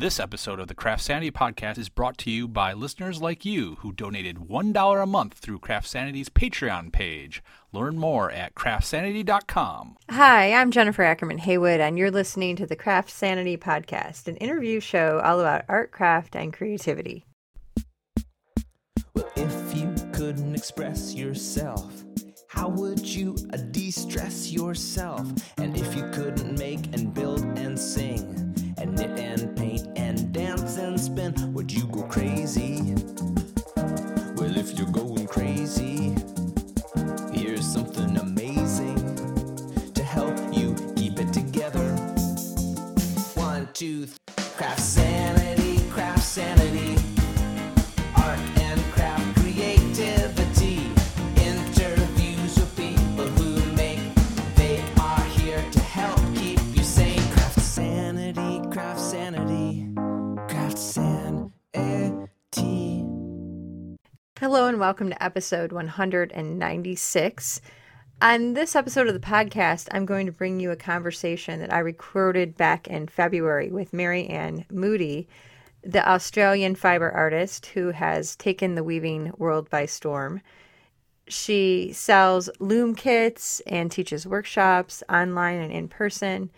This episode of the CraftSanity podcast is brought to you by listeners like you who donated $1 a month through CraftSanity's Patreon page. Learn more at craftsanity.com. Hi, I'm Jennifer Ackerman Haywood, and you're listening to the CraftSanity podcast, an interview show all about art, craft, and creativity. Well, if you couldn't express yourself, how would you uh, de stress yourself? And if you couldn't make and build and sing, and knit and paint and spin, would you go crazy? Well, if you're going crazy, here's something amazing to help you keep it together. One, two, th- Hello, and welcome to episode 196. On this episode of the podcast, I'm going to bring you a conversation that I recorded back in February with Maryanne Moodie, the Australian fiber artist who has taken the weaving world by storm. She sells loom kits and teaches workshops online and in person,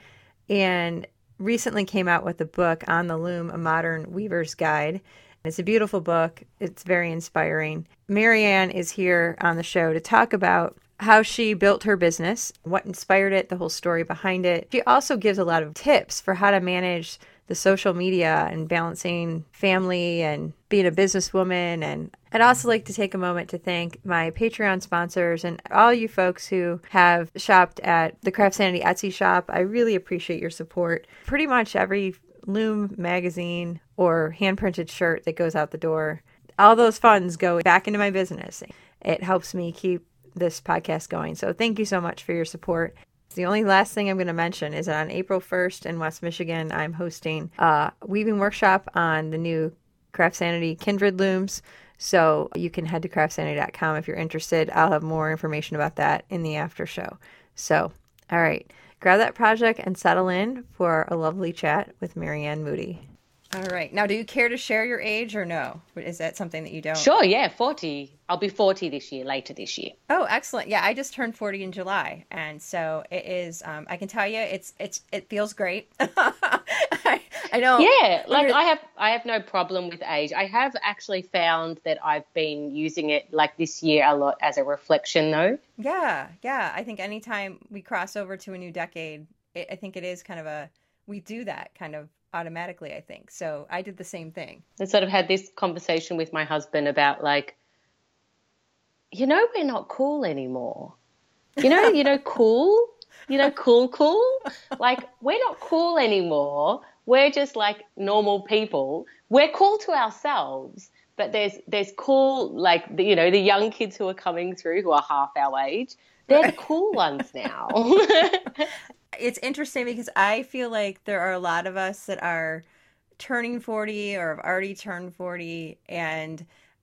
and recently came out with a book on the loom, A Modern Weaver's Guide. It's a beautiful book. It's very inspiring. Maryanne is here on the show to talk about how she built her business, what inspired it, the whole story behind it. She also gives a lot of tips for how to manage the social media and balancing family and being a businesswoman. And I'd also like to take a moment to thank my Patreon sponsors and all you folks who have shopped at the CraftSanity Etsy shop. I really appreciate your support. Pretty much every Loom magazine or hand printed shirt that goes out the door, all those funds go back into my business. It helps me keep this podcast going. So thank you so much for your support. The only last thing I'm going to mention is that on April 1st in West Michigan, I'm hosting a weaving workshop on the new CraftSanity Kindred looms. So you can head to craftsanity.com if you're interested. I'll have more information about that in the after show. So, all right, grab that project and settle in for a lovely chat with Maryanne Moodie. All right. Now, do you care to share your age or no? Is that something that you don't? Sure, yeah, 40. I'll be 40 this year, later this year. Oh, excellent. Yeah, I just turned 40 in July. And so it is um, I can tell you it's it's it feels great. I, I know. Yeah, like I have I have no problem with age. I have actually found that I've been using it like this year a lot as a reflection though. Yeah, yeah. I think anytime we cross over to a new decade, it, I think it is kind of a we do that kind of automatically, I think. So I did the same thing. I sort of had this conversation with my husband about like you know we're not cool anymore. You know, you know cool? You know cool cool? Like we're not cool anymore. We're just like normal people. We're cool to ourselves, but there's there's cool like you know the young kids who are coming through who are half our age. They're the cool ones now. it's interesting because I feel like there are a lot of us that are turning 40 or have already turned 40. And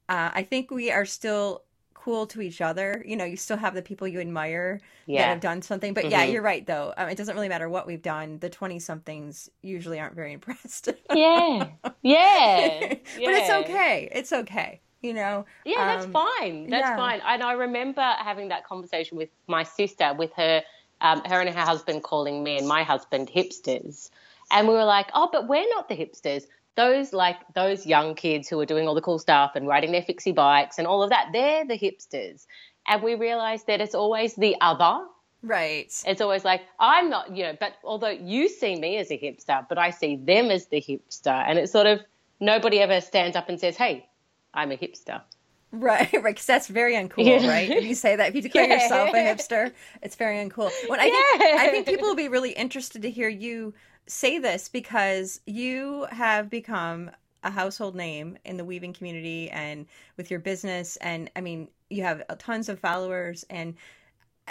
uh, I think we are still cool to each other. You know, you still have the people you admire Yeah. that have done something. But yeah, you're right, though. Um, it doesn't really matter what we've done. The 20 somethings usually aren't very impressed. yeah. Yeah. but it's okay. It's okay. You know? Yeah, that's Um, fine. That's yeah. fine. And I remember having that conversation with my sister, with her, um, her and her husband calling me and my husband hipsters, and we were like, "Oh, but we're not the hipsters. Those like those young kids who are doing all the cool stuff and riding their fixie bikes and all of that. They're the hipsters." And we realized that it's always the other. Right. It's always like I'm not, you know. But although you see me as a hipster, but I see them as the hipster, and it's sort of nobody ever stands up and says, "Hey, I'm a hipster." Right, right, because that's very uncool, Yeah. right? If you say that, if you declare Yeah. yourself a hipster, it's very uncool. When I think, I think people will be really interested to hear you say this because you have become a household name in the weaving community and with your business, and I mean, you have tons of followers, and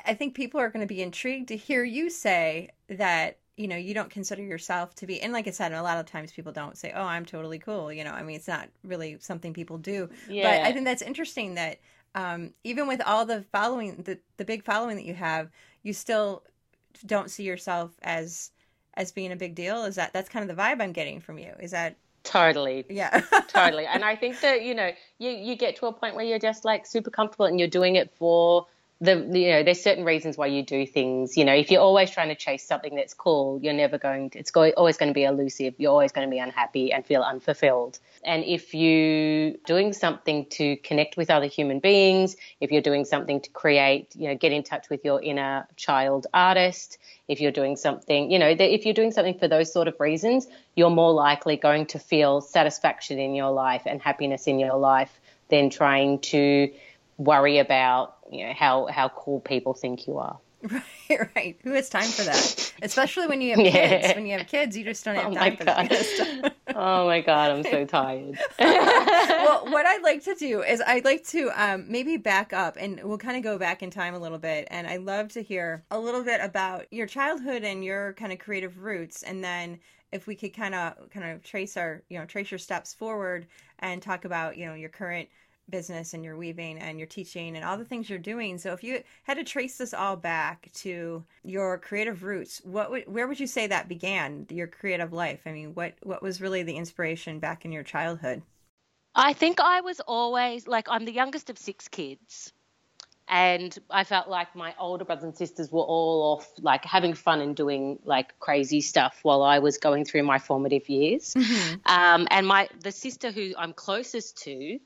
I think people are going to be intrigued to hear you say that you know you don't consider yourself to be and like i said a lot of times people don't say oh i'm totally cool you know i mean it's not really something people do Yeah. but i think that's interesting that um, even with all the following the, the big following that you have you still don't see yourself as as being a big deal. Is that that's kind of the vibe I'm getting from you? Is that Totally. yeah? totally. And I think that, you know, you, you get to a point where you're just like super comfortable and you're doing it for the, you know, there's certain reasons why you do things. You know, if you're always trying to chase something that's cool, you're never going to, it's always going to be elusive. You're always going to be unhappy and feel unfulfilled. And if you doing something to connect with other human beings, if you're doing something to create, you know, get in touch with your inner child artist, if you're doing something, you know, if you're doing something for those sort of reasons, you're more likely going to feel satisfaction in your life and happiness in your life than trying to worry about, you know, how, how cool people think you are. Right, right. Who has time for that? Especially when you have Yeah. kids. When you have kids, you just don't have Oh time for that God. of. Oh my God, I'm so tired. well, what I'd like to do is I'd like to um, maybe back up and we'll kind of go back in time a little bit. And I'd love to hear a little bit about your childhood and your kind of creative roots. And then if we could kind of kind of trace our you know trace your steps forward and talk about you know your current business and your weaving and your teaching and all the things you're doing. So if you had to trace this all back to your creative roots, what would, where would you say that began your creative life? I mean, what what was really the inspiration back in your childhood? I think I was always like I'm the youngest of six kids. And I felt like my older brothers and sisters were all off like having fun and doing like crazy stuff while I was going through my formative years. Um, and my the sister who I'm closest to,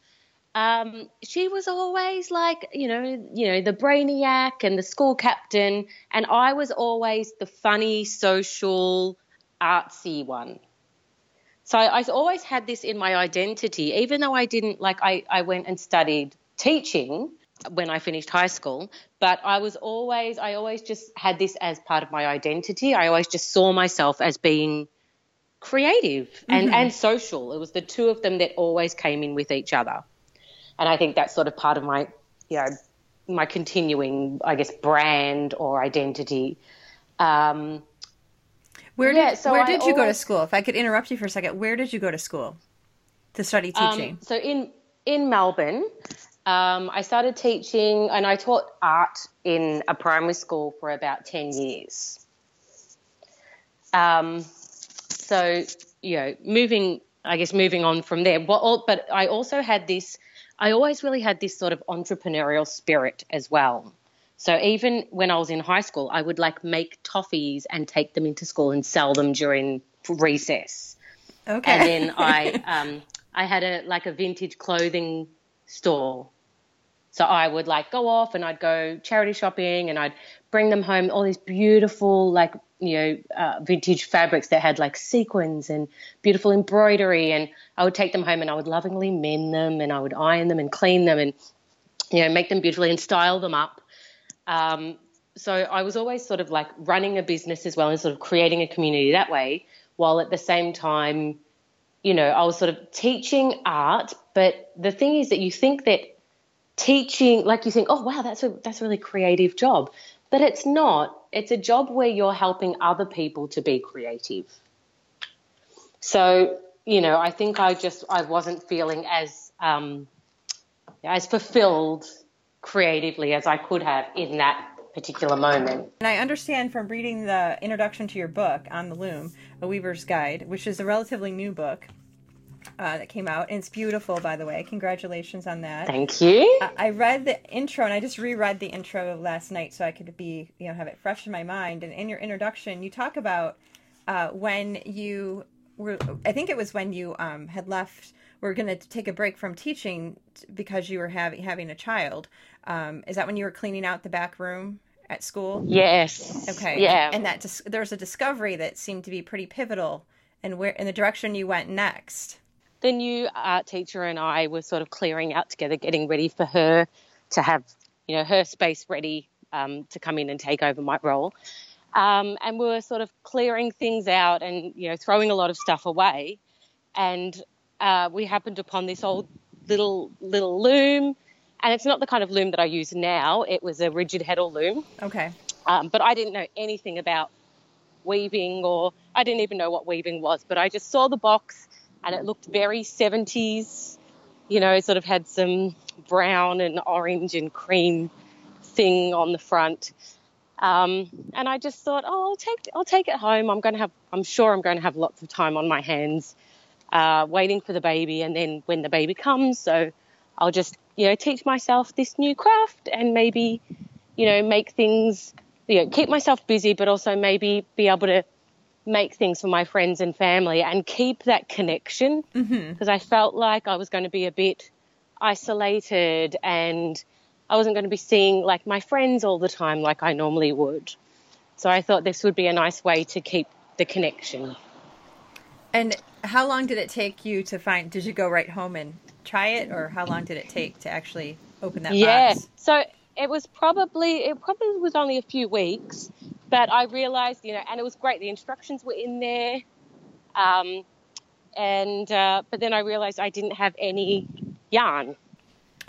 um, she was always like, you know, you know, the brainiac and the school captain, and I was always the funny, social, artsy one. So I, always had this in my identity, even though I didn't like. I, I went and studied teaching when I finished high school, but I was always I always just had this as part of my identity. I always just saw myself as being creative and, and social. It was the two of them that always came in with each other. And I think that's sort of part of my, you know, my continuing, I guess, brand or identity. Um, Where Yeah, did so where I did you go to school? If I could interrupt you for a second, where did you go to school to study teaching? Um, so in in Melbourne, um, I started teaching, and I taught art in a primary school for about ten years. Um, so you know, moving, I guess, moving on from there. But I also had this. I always really had this sort of entrepreneurial spirit as well. So even when I was in high school, I would like make toffees and take them into school and sell them during recess okay. and then I um, I had a like a vintage clothing store. So I would like go off and I'd go charity shopping and I'd bring them home all these beautiful like you know uh, vintage fabrics that had like sequins and beautiful embroidery and I would take them home and I would lovingly mend them and I would iron them and clean them and you know make them beautifully and style them up. Um, so I was always sort of like running a business as well and sort of creating a community that way, while at the same time, you know, I was sort of teaching art. But the thing is that you think that teaching, like you think, oh wow, that's a that's a really creative job, but it's not. It's a job where you're helping other people to be creative. So you know, I think I just I wasn't feeling as um, as fulfilled creatively as I could have in that particular moment. And I understand from reading the introduction to your book on the loom, A Weaver's Guide, which is a relatively new book uh, that came out. And it's beautiful, by the way. Congratulations on that. Thank you. I- I read the intro and I just reread the intro of last night so I could be, you know, have it fresh in my mind. And in your introduction, you talk about uh, when you were, I think it was when you um, had left, were going to take a break from teaching because you were having having a child. Um, is that when you were cleaning out the back room at school? Yes. Okay. Yeah. And that dis- there was a discovery that seemed to be pretty pivotal and where in the direction you went next. The new art teacher and I were sort of clearing out together, getting ready for her to have, you know, her space ready um, to come in and take over my role. Um, and we were sort of clearing things out and, you know, throwing a lot of stuff away. And uh, we happened upon this old little little loom. And it's not the kind of loom that I use now. It was a rigid heddle loom. Okay. Um, but I didn't know anything about weaving or I didn't even know what weaving was. But I just saw the box and it looked very 70s. You know, sort of had some brown and orange and cream thing on the front. Um, and I just thought, oh, I'll take I'll take it home. I'm going to have I'm sure I'm going to have lots of time on my hands, uh, waiting for the baby, and then when the baby comes, so I'll just you know teach myself this new craft and maybe you know make things you know keep myself busy, but also maybe be able to make things for my friends and family and keep that connection mm-hmm. because I felt like I was going to be a bit isolated and I wasn't going to be seeing like my friends all the time like I normally would. So I thought this would be a nice way to keep the connection. And how long did it take you to find? Did you go right home and try it, or how long did it take to actually open that Yeah. box? So it was probably it probably was only a few weeks, but I realized, you know, and it was great. The instructions were in there, um, and uh, but then I realized I didn't have any yarn.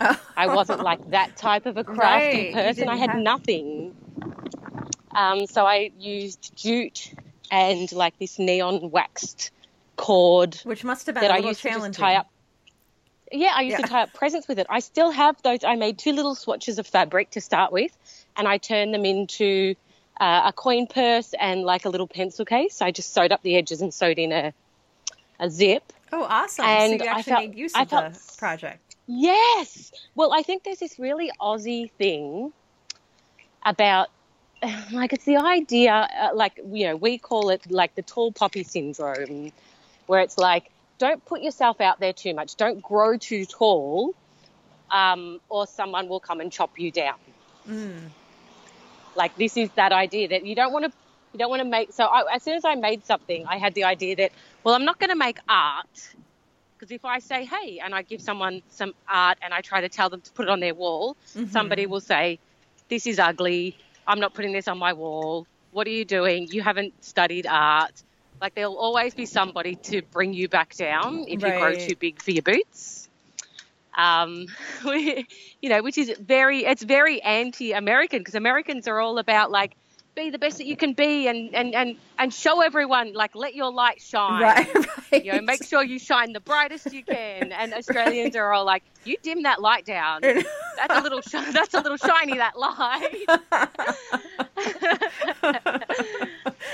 I wasn't like that type of a crafty Right, person. I had have- nothing. Um, so I used jute and like this neon waxed cord Which must have been that a I used to tie up. Yeah, I used Yeah. to tie up presents with it. I still have those. I made two little swatches of fabric to start with, and I turned them into uh, a coin purse and like a little pencil case. I just sewed up the edges and sewed in a a zip. Oh, awesome! And so you I actually felt- made use I of felt- the project. Yes. Well, I think there's this really Aussie thing about, like, it's the idea, uh, like, you know, we call it like the tall poppy syndrome, where it's like, don't put yourself out there too much. Don't grow too tall, um, or someone will come and chop you down. Like, this is that idea that you don't want to. You don't want to make so. I, as soon as I made something, I had the idea that well, I'm not going to make art because if I say, hey, and I give someone some art and I try to tell them to put it on their wall, mm-hmm. somebody will say, this is ugly. I'm not putting this on my wall. What are you doing? You haven't studied art. Like there'll always be somebody to bring you back down if you grow too big for your boots. Um, we- you know, which is very, it's very anti-American because Americans are all about like, be the best that you can be and, and, and, and show everyone, like, let your light shine Right, right. you know, make sure you shine the brightest you can. And Australians are all like, you dim that light down. That's a little, shi- that's a little shiny that light.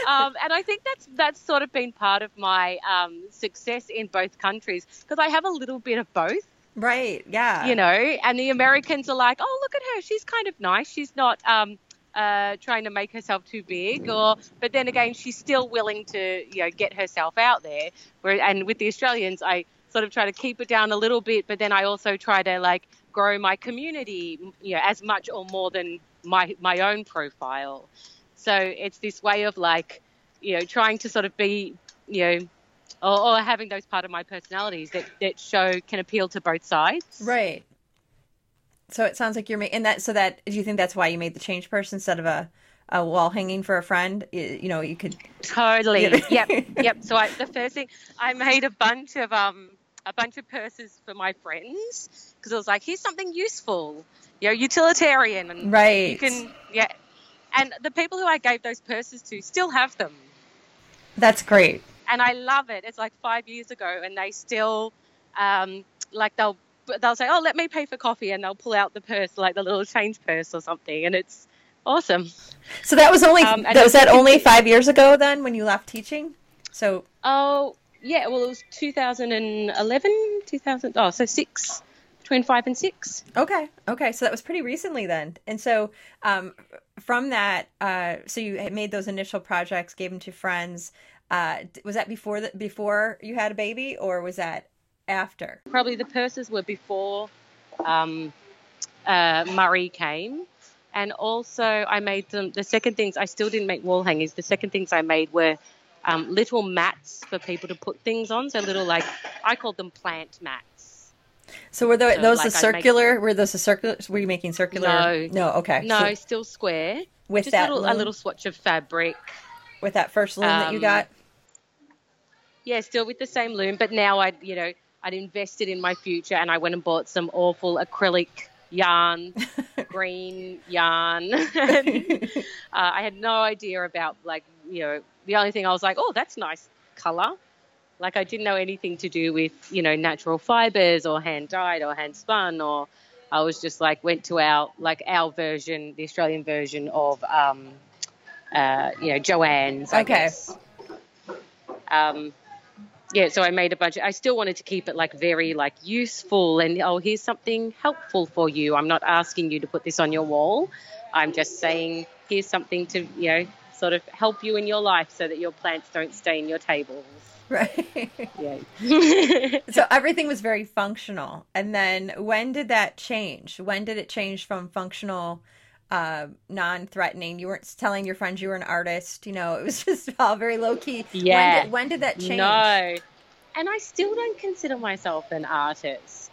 um, and I think that's that's sort of been part of my um, success in both countries because I have a little bit of both, right. Yeah. you know. And the Americans are like, oh, look at her, she's kind of nice. She's not. Um, uh, trying to make herself too big, or but then again, she's still willing to you know get herself out there. Where and with the Australians, I sort of try to keep it down a little bit, but then I also try to like grow my community, you know, as much or more than my my own profile. So it's this way of like, you know, trying to sort of be, you know, or, or having those part of my personalities that that show can appeal to both sides. Right. So it sounds like you're making that. So that do you think that's why you made the change purse instead of a, a wall hanging for a friend? You, you know, you could. Totally. Yep. Yep. So I, the first thing I made a bunch of um a bunch of purses for my friends because I was like, here's something useful, you know, utilitarian, and Right. you can yeah. And the people who I gave those purses to still have them, That's great. And I love it. It's like five years ago, and they still um like they'll they'll say, oh, let me pay for coffee, and they'll pull out the purse like the little change purse or something, and it's awesome. So that was only Um, that was that only five years ago then when you left teaching. So Oh, yeah. Well, it was 2011, 2000. Oh, so six, between five and six. okay, okay. So that was pretty recently then. And so um, from that, uh, so you made those initial projects, gave them to friends. Uh, was that before that before you had a baby, or was that after? Probably the purses were before um, uh, Murray came. And also, I made them. The second things I still didn't make wall hangers. The second things I made were um, little mats for people to put things on. So little like I called them plant mats. So were those, So, those like, the I'd make- circular? Were those the circular? Were you making circular? No. no. Okay. No, So still square. with Just that little, a little swatch of fabric. with that first loom that you um, got. Yeah, still with the same loom, but now I'd, you know, I'd invested in my future and I went and bought some awful acrylic yarn, green yarn. and, uh, I had no idea about, like, you know, the only thing I was like, oh, that's nice color. Like, I didn't know anything to do with, you know, natural fibers or hand dyed or hand spun, or I was just like, went to our, like, our version, the Australian version of, um, uh, you know, Joanne's. I Okay. guess. Um, yeah, so I made a bunch. I still wanted to keep it like very like useful and oh, here's something helpful for you. I'm not asking you to put this on your wall. I'm just saying here's something to you know sort of help you in your life so that your plants don't stain your tables. Right. Yeah. so everything was very functional. And then when did that change? When did it change from functional, uh, non-threatening? You weren't telling your friends you were an artist. You know, it was just all very low key. Yeah. When did, when did that change? No. And I still don't consider myself an artist.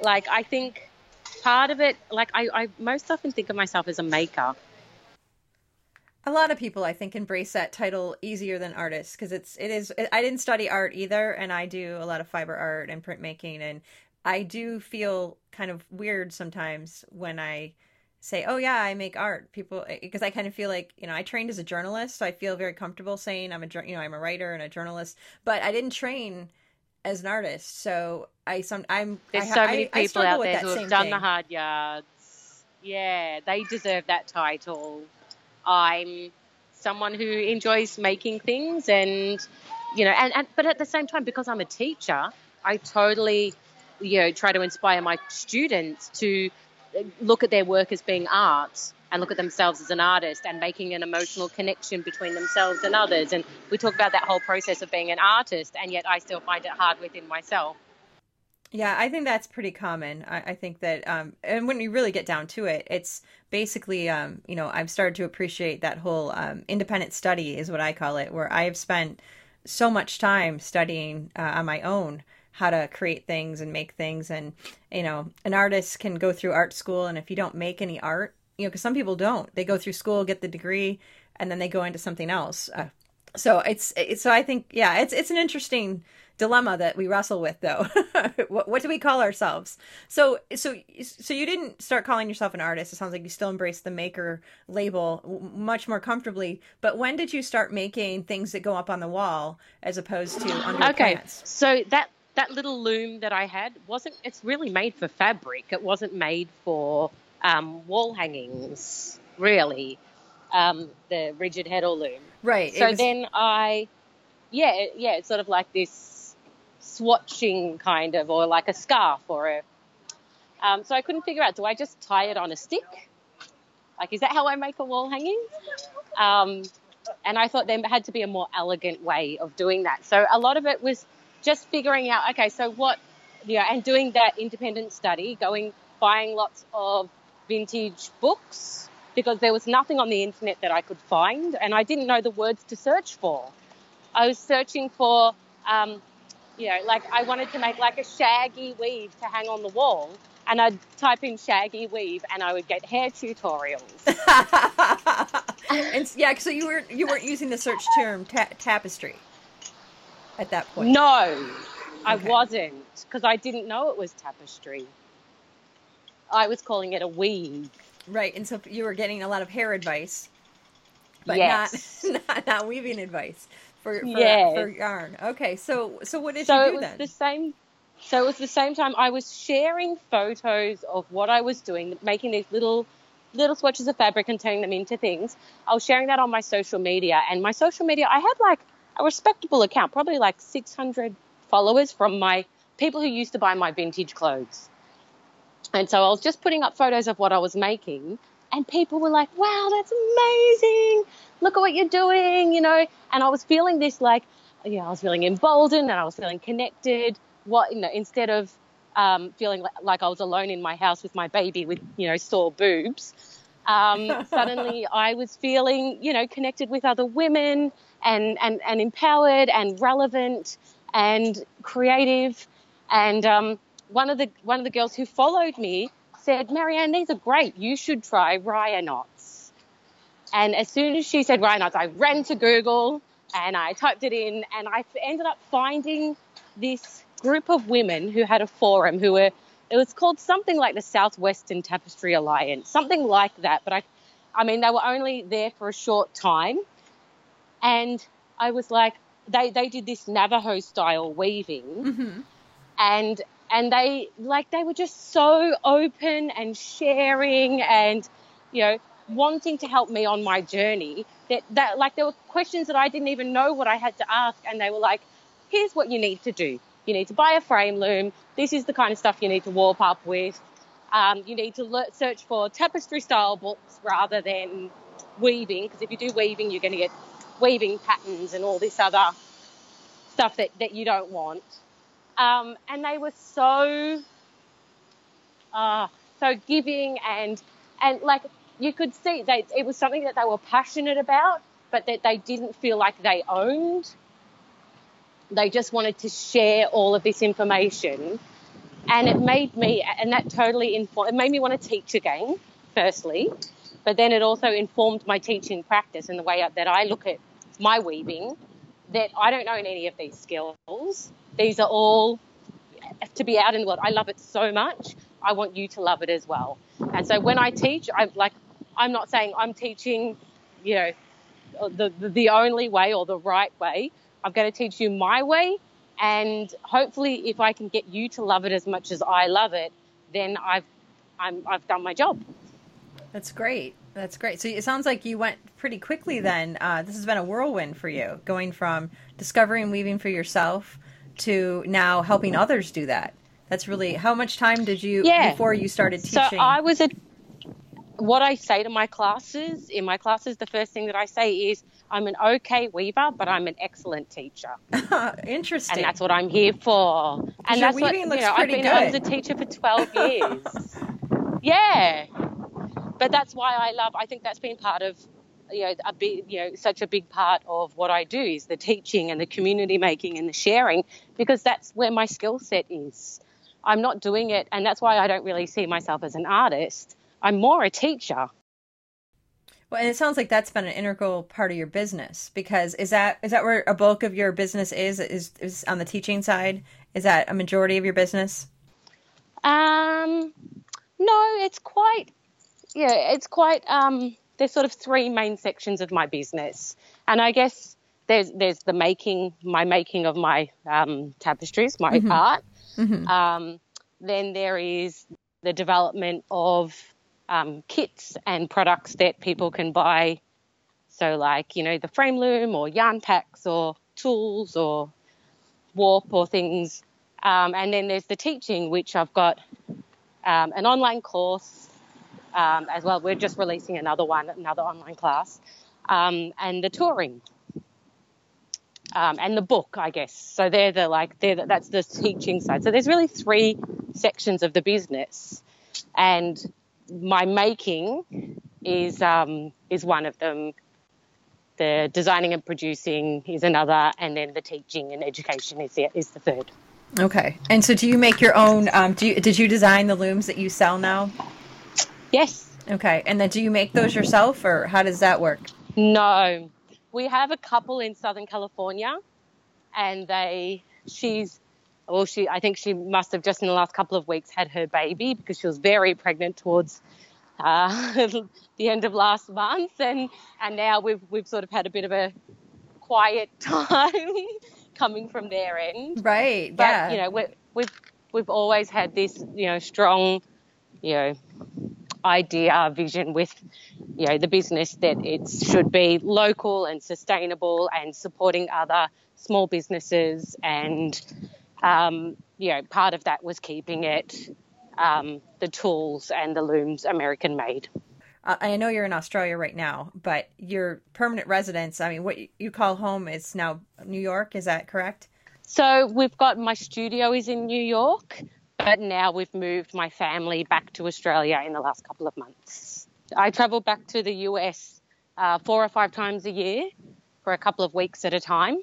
Like, I think part of it, like, I, I most often think of myself as a maker. A lot of people, I think, embrace that title easier than artists because it's it is. I didn't study art either, and I do a lot of fiber art and printmaking, and I do feel kind of weird sometimes when I say, "Oh yeah, I make art." People, eh, because I kind of feel like you know I trained as a journalist, so I feel very comfortable saying I'm a you know I'm a writer and a journalist, but I didn't train as an artist, so I some I'm There's I, so many I people out there who have done thing. the hard yards. Yeah, they deserve that title. I'm someone who enjoys making things and you know and, and but at the same time because I'm a teacher, I totally you know try to inspire my students to look at their work as being art and look at themselves as an artist and making an emotional connection between themselves and others and we talk about that whole process of being an artist and yet I still find it hard within myself. Yeah, I think that's pretty common. I, I think that, um, and when you really get down to it, it's basically, um, you know, I've started to appreciate that whole um, independent study, is what I call it, where I have spent so much time studying uh, on my own how to create things and make things. And, you know, an artist can go through art school, and if you don't make any art, you know, because some people don't, they go through school, get the degree, and then they go into something else. Uh, so it's, it's so I think yeah it's it's an interesting dilemma that we wrestle with though. What, what do we call ourselves? So so so you didn't start calling yourself an artist. It sounds like you still embrace the maker label much more comfortably. But when did you start making things that go up on the wall as opposed to under okay so that that little loom that i had wasn't it's really made for fabric. It wasn't made for um, wall hangings really. Um, the rigid heddle loom. Right so was- then i yeah yeah it's sort of like this swatching kind of or like a scarf or a um, so i couldn't figure out do i just tie it on a stick? Like is that how i make a wall hanging? Um, and I thought there had to be a more elegant way of doing that. So a lot of it was just figuring out, okay, so what, you know, and doing that independent study, going, buying lots of vintage books because there was nothing on the internet that I could find and I didn't know the words to search for. I was searching for, um, you know, like I wanted to make like a shaggy weave to hang on the wall. And I'd type in shaggy weave and I would get hair tutorials. and yeah so you weren't you weren't using the search term ta- tapestry at that point No, I wasn't because I didn't know it was tapestry. I was calling it a weave. Right, and so you were getting a lot of hair advice, but Yes. not, not not weaving advice for for, Yes. for yarn. Okay, so so what did so you it was then? the same. So it was the same time I was sharing photos of what I was doing, making these little little swatches of fabric and turning them into things. I was sharing that on my social media, and my social media, I had like a respectable account, probably like 600 followers from my people who used to buy my vintage clothes. And so I was just putting up photos of what I was making, and people were like, wow, that's amazing. Look at what you're doing, you know. And I was feeling this like, yeah, I was feeling emboldened and I was feeling connected. What, you know, instead of um, feeling like, like I was alone in my house with my baby with, you know, sore boobs, um, suddenly I was feeling, you know, connected with other women and, and, and empowered and relevant and creative. And um, one of the one of the girls who followed me said, Maryanne, these are great. You should try Rya knots. And as soon as she said Rya knots, I ran to Google and I typed it in, and I ended up finding this group of women who had a forum who were it was called something like the Southwestern Tapestry Alliance, something like that. But I, I mean, they were only there for a short time, and I was like, they they did this Navajo style weaving, Mhm. and and they like they were just so open and sharing and you know wanting to help me on my journey that, that like there were questions that I didn't even know what I had to ask, and they were like, "Here's what you need to do. You need to buy a frame loom. This is the kind of stuff you need to warp up with. Um, you need to le- search for tapestry style books rather than weaving, because if you do weaving, you're going to get weaving patterns and all this other stuff that, that you don't want. Um, and they were so, uh, so giving and, and like you could see they, it was something that they were passionate about, but that they didn't feel like they owned. They just wanted to share all of this information. And it made me, and that totally informed, it made me want to teach again, firstly. But then it also informed my teaching practice and the way that I look at my weaving that I don't own any of these skills. These are all to be out in the world. I love it so much. I want you to love it as well. And so when I teach, I'm like, I'm not saying I'm teaching, you know, the, the, the only way or the right way. I'm going to teach you my way. And hopefully, if I can get you to love it as much as I love it, then I've, I'm, I've done my job. That's great. That's great. So it sounds like you went pretty quickly mm-hmm. then. Uh, this has been a whirlwind for you, going from discovering weaving for yourself to now helping mm-hmm. others do that. That's really mm-hmm. how much time did you Yeah. before you started teaching? So I was a. What I say to my classes in my classes, the first thing that I say is, "I'm an okay weaver, but I'm an excellent teacher." Interesting. and that's what I'm here for. And that's what you know. I've pretty been I was a teacher for 12 years. yeah, but that's why I love. I think that's been part of you know a big you know such a big part of what I do is the teaching and the community making and the sharing because that's where my skill set is. I'm not doing it, and that's why I don't really see myself as an artist. I'm more a teacher. Well, and it sounds like that's been an integral part of your business because is that is that where a bulk of your business is is is on the teaching side? Is that a majority of your business? Um, no, it's quite, yeah, it's quite, um, there's sort of three main sections of my business. And I guess there's, there's the making, my making of my, um, tapestries, my art. Um, then there is the development of, um, kits and products that people can buy. So like, you know, the frame loom or yarn packs or tools or warp or things. Um, and then there's the teaching, which I've got um, an online course um, as well. We're just releasing another one, another online class, um, and the touring. Um, and the book, I guess. So they're the like they're the, that's the teaching side. So there's really three sections of the business, and my making is um, is one of them. The designing and producing is another, and then the teaching and education is the, is the third. Okay. And so, do you make your own? Um, do you, did you design the looms that you sell now? Yes, Okay. And then, do you make those yourself, or how does that work? No, we have a couple in Southern California, and they, she's, well, she, I think she must have just in the last couple of weeks had her baby because she was very pregnant towards uh, the end of last month, and and now we've we've sort of had a bit of a quiet time coming from their end. Right. But yeah. you know, we we've we've always had this, you know, strong, you know, idea, vision with, you know, the business that it should be local and sustainable and supporting other small businesses. And, um, you know, part of that was keeping it, um, the tools and the looms American made. I know you're in Australia right now, but your permanent residence, I mean, what you call home is now New York. Is that correct? So we've got my studio is in New York, but now we've moved my family back to Australia in the last couple of months. I travel back to the US uh, four or five times a year for a couple of weeks at a time.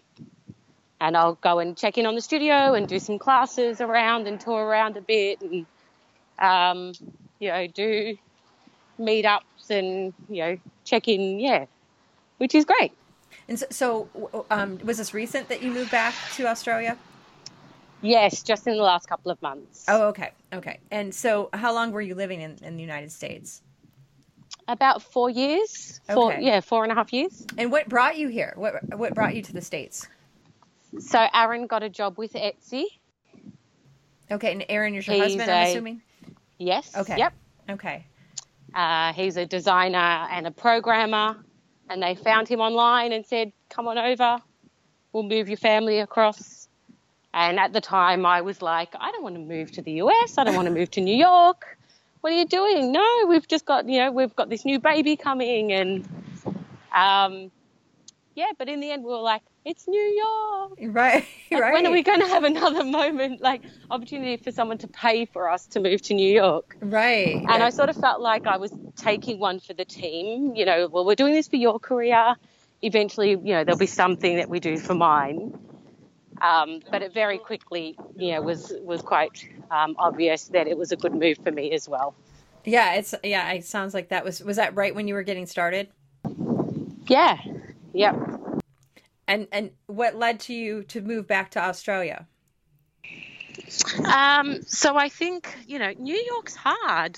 And I'll go and check in on the studio and do some classes around and tour around a bit and, um, you know, do meetups and, you know, check in, yeah, which is great. And so, so um, was this recent that you moved back to Australia? Yes, just in the last couple of months. Oh, okay, okay. And so, how long were you living in, in the United States? About four years. Four, Okay. Yeah, four and a half years. And what brought you here? What what brought you to the states? So Aaron got a job with Etsy. Okay, and Aaron is your He's husband, I'm assuming. Yes. Okay. Yep. Okay. Uh, he's a designer and a programmer. and they found him online and said, "Come on over, we'll move your family across." And at the time, I was like, "I don't want to move to the US. I don't want to move to New York. What are you doing? No, we've just got you know we've got this new baby coming and." Um, yeah, but in the end, we were like, it's New York. Right, Like, right. When are we going to have another moment, like opportunity for someone to pay for us to move to New York? Right. And I sort of felt like I was taking one for the team. You know, well, we're doing this for your career. Eventually, you know, there'll be something that we do for mine. Um, but it very quickly, you know, was was quite um, obvious that it was a good move for me as well. yeah, it's yeah, it sounds like that was was that right when you were getting started? Yeah, yep. And and what led to you to move back to Australia? Um, so I think you know, New York's hard.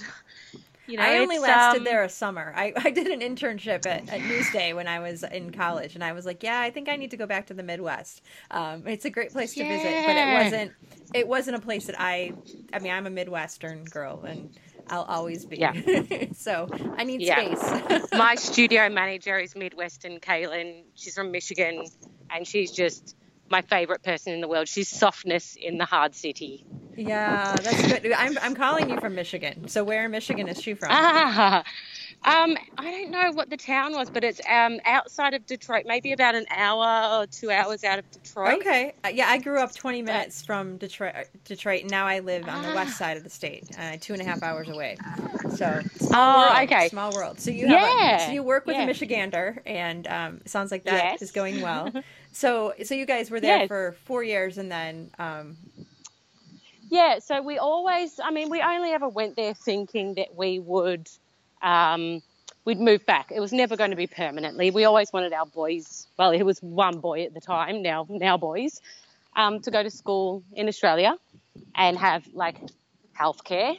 You know, I only lasted um, there a summer. I, I did an internship at, at Newsday when I was in college, and I was like, "Yeah, I think I need to go back to the Midwest. Um, it's a great place to visit, but it wasn't. It wasn't a place that I. I mean, I'm a Midwestern girl, and I'll always be. Yeah. so I need Yeah. space. my studio manager is Midwestern Kaylin. She's from Michigan, and she's just my favorite person in the world. She's softness in the hard city. Yeah, that's good. I'm I'm calling you from Michigan. So where in Michigan is she from? Ah, um, I don't know what the town was, but it's um outside of Detroit, maybe about an hour or two hours out of Detroit. Okay. Uh, yeah, I grew up 20 minutes from Detroit, Detroit. and Now I live on the Ah. west side of the state, uh, two and a half hours away. So, Oh, small world, okay. Small world. So you have a, Yeah, so you work with yeah. a Michigander, and um, sounds like that is Yes. going well. so, so you guys were there Yes. for four years, and then um, Yeah, so we always, I mean, we only ever went there thinking that we would, um, we'd move back. It was never going to be permanently. We always wanted our boys, well, it was one boy at the time, now, now boys, um, to go to school in Australia and have like healthcare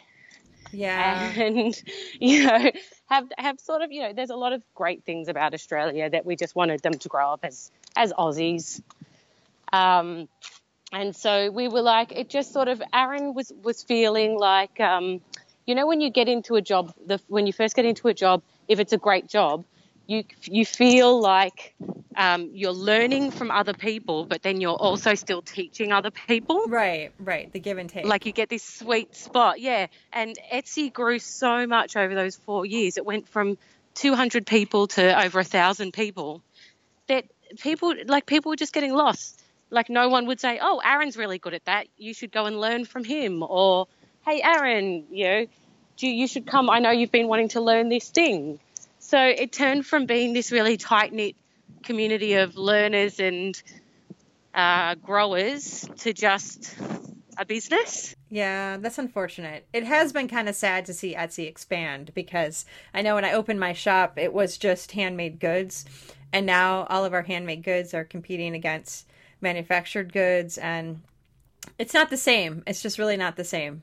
yeah, and, you know, have, have sort of, you know, there's a lot of great things about Australia that we just wanted them to grow up as, as Aussies. Um, and so we were like, it just sort of, Aaron was, was feeling like, um, you know, when you get into a job, the, when you first get into a job, if it's a great job, you, you feel like um, you're learning from other people, but then you're also still teaching other people right, right. The give and take. like you get this sweet spot yeah and etsy grew so much over those four years it went from 200 people to over a thousand people that people like people were just getting lost like no one would say oh aaron's really good at that you should go and learn from him or hey aaron you know do you, you should come i know you've been wanting to learn this thing so it turned from being this really tight knit community of learners and uh, growers to just a business Yeah, that's unfortunate. It has been kind of sad to see Etsy expand because I know when I opened my shop, it was just handmade goods. And now all of our handmade goods are competing against manufactured goods. And it's not the same. It's just really not the same.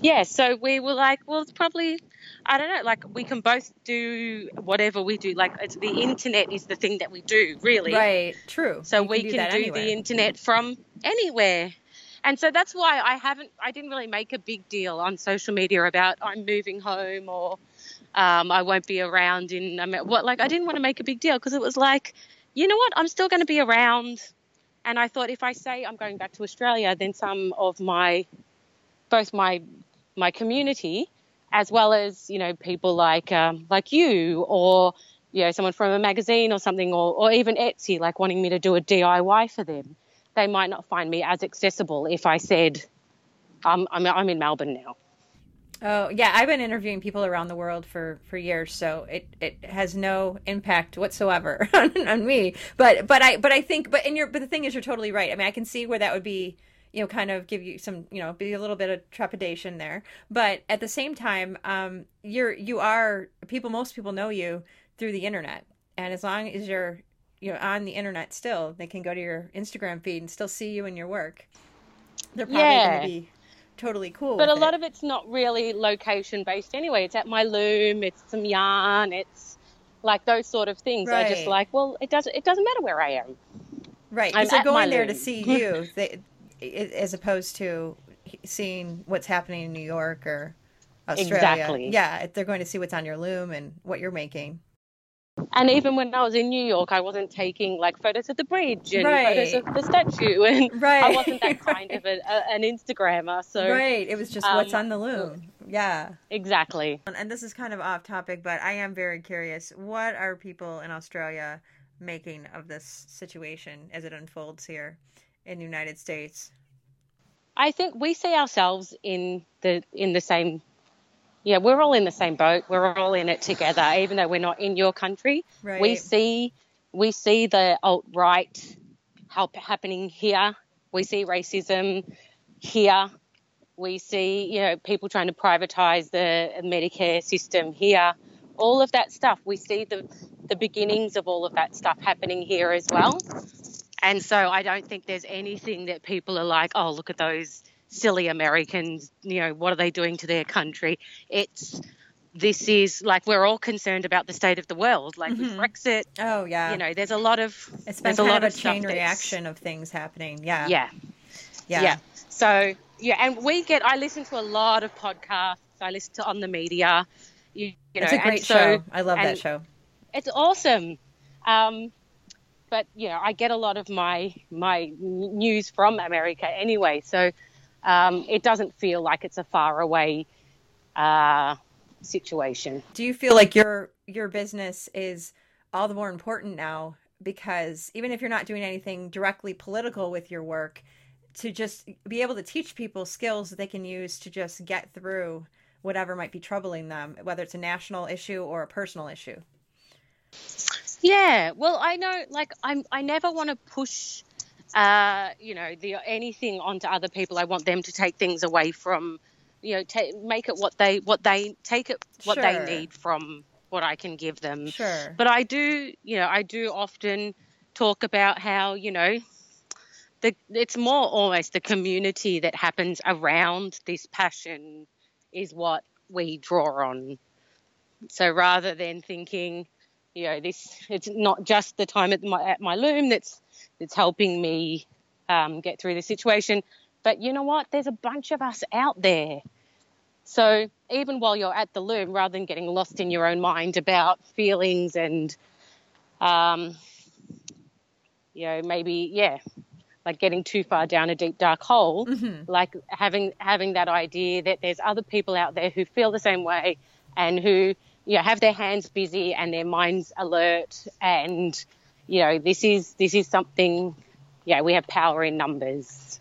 yeah, so we were like, well, it's probably, I don't know, like we can both do whatever we do. Like it's, the internet is the thing that we do, really. Right. True. So You we do can do the internet from anywhere. And so that's why I haven't, I didn't really make a big deal on social media about I'm moving home or um, I won't be around in, what, like I didn't want to make a big deal because it was like, you know what, I'm still going to be around. And I thought if I say I'm going back to Australia, then some of my, both my, my community, as well as, you know, people like, um, like you or, you know, someone from a magazine or something, or, or even Etsy, like wanting me to do a DIY for them, they might not find me as accessible if I said, I'm, I'm, I'm in Melbourne now. Oh yeah, I've been interviewing people around the world for for years, so it it has no impact whatsoever on, on me. But but I but I think but in your but the thing is, you're totally right. I mean, I can see where that would be you know kind of give you some you know be a little bit of trepidation there. But at the same time, um, you're you are people. Most people know you through the internet, and as long as you're you know on the internet still, they can go to your Instagram feed and still see you and your work. They're probably Yeah. going to be totally cool. But a with lot it. of it's not really location based anyway. It's at my loom, it's some yarn, it's like those sort of things. I just like, well, it doesn't it doesn't matter where I am. Right, I'm they're going there to see you, they, as opposed to seeing what's happening in New York or Australia. Exactly. Yeah, they're going to see what's on your loom and what you're making. And even when I was in New York, I wasn't taking like photos of the bridge and Right. photos of the statue, and Right. I wasn't that kind of a, a, an Instagrammer. So right. It was just what's um, on the loom. Yeah. exactly. And this is kind of off topic, but I am very curious. What are people in Australia making of this situation as it unfolds here in the United States? I think we see ourselves in the in the same. Yeah, we're all in the same boat. We're all in it together, even though we're not in your country. Right. We see we see the alt right help happening here. We see racism here. We see you know people trying to privatize the Medicare system here. All of that stuff. We see the the beginnings of all of that stuff happening here as well. And so I don't think there's anything that people are like, oh, look at those silly Americans. You know, what are they doing to their country? It's this is like we're all concerned about the state of the world. Like with Brexit, Oh yeah. you know, there's a lot of it's been there's a lot of a chain reaction of things happening. Yeah. Yeah, Yeah. yeah. So yeah, and we get. I listen to a lot of podcasts. I listen to on the media. You, you know, It's a great so- show. I love that show. It's awesome. Um, but you know, I get a lot of my my news from America anyway, so um, it doesn't feel like it's a far away uh, situation. Do you feel like your your business is all the more important now because even if you're not doing anything directly political with your work, to just be able to teach people skills that they can use to just get through whatever might be troubling them, whether it's a national issue or a personal issue. Yeah, well, I know, like, I'm, I never want to push, uh, you know, the anything onto other people. I want them to take things away from, you know, ta make it what they, what they take it, what Sure. they need from what I can give them. Sure. But I do, you know, I do often talk about how, you know, the, it's more almost the community that happens around this passion is what we draw on. So rather than thinking, you know, this it's not just the time at my at my loom that's that's helping me um, get through the situation, but you know what? There's a bunch of us out there. So even while you're at the loom, rather than getting lost in your own mind about feelings and, um, you know, maybe yeah, like getting too far down a deep dark hole, like having having that idea that there's other people out there who feel the same way and who you know have their hands busy and their minds alert and you know this is this is something yeah we have power in numbers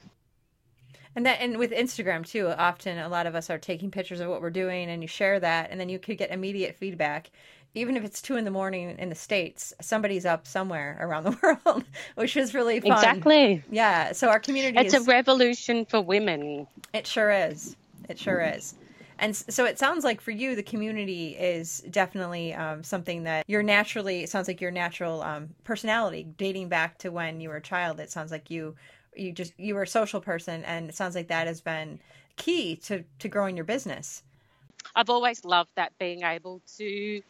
And that and with Instagram too, often a lot of us are taking pictures of what we're doing and you share that and then you could get immediate feedback. Even if it's two in the morning in the States, somebody's up somewhere around the world, which is really fun. exactly Yeah. So our community it's is a revolution for women it sure is. It sure is. And so it sounds like for you, the community is definitely um, something that you're naturally. It sounds like your natural um, personality, dating back to when you were a child. It sounds like you, you just you were a social person, and it sounds like that has been key to to growing your business. I've always loved that being able to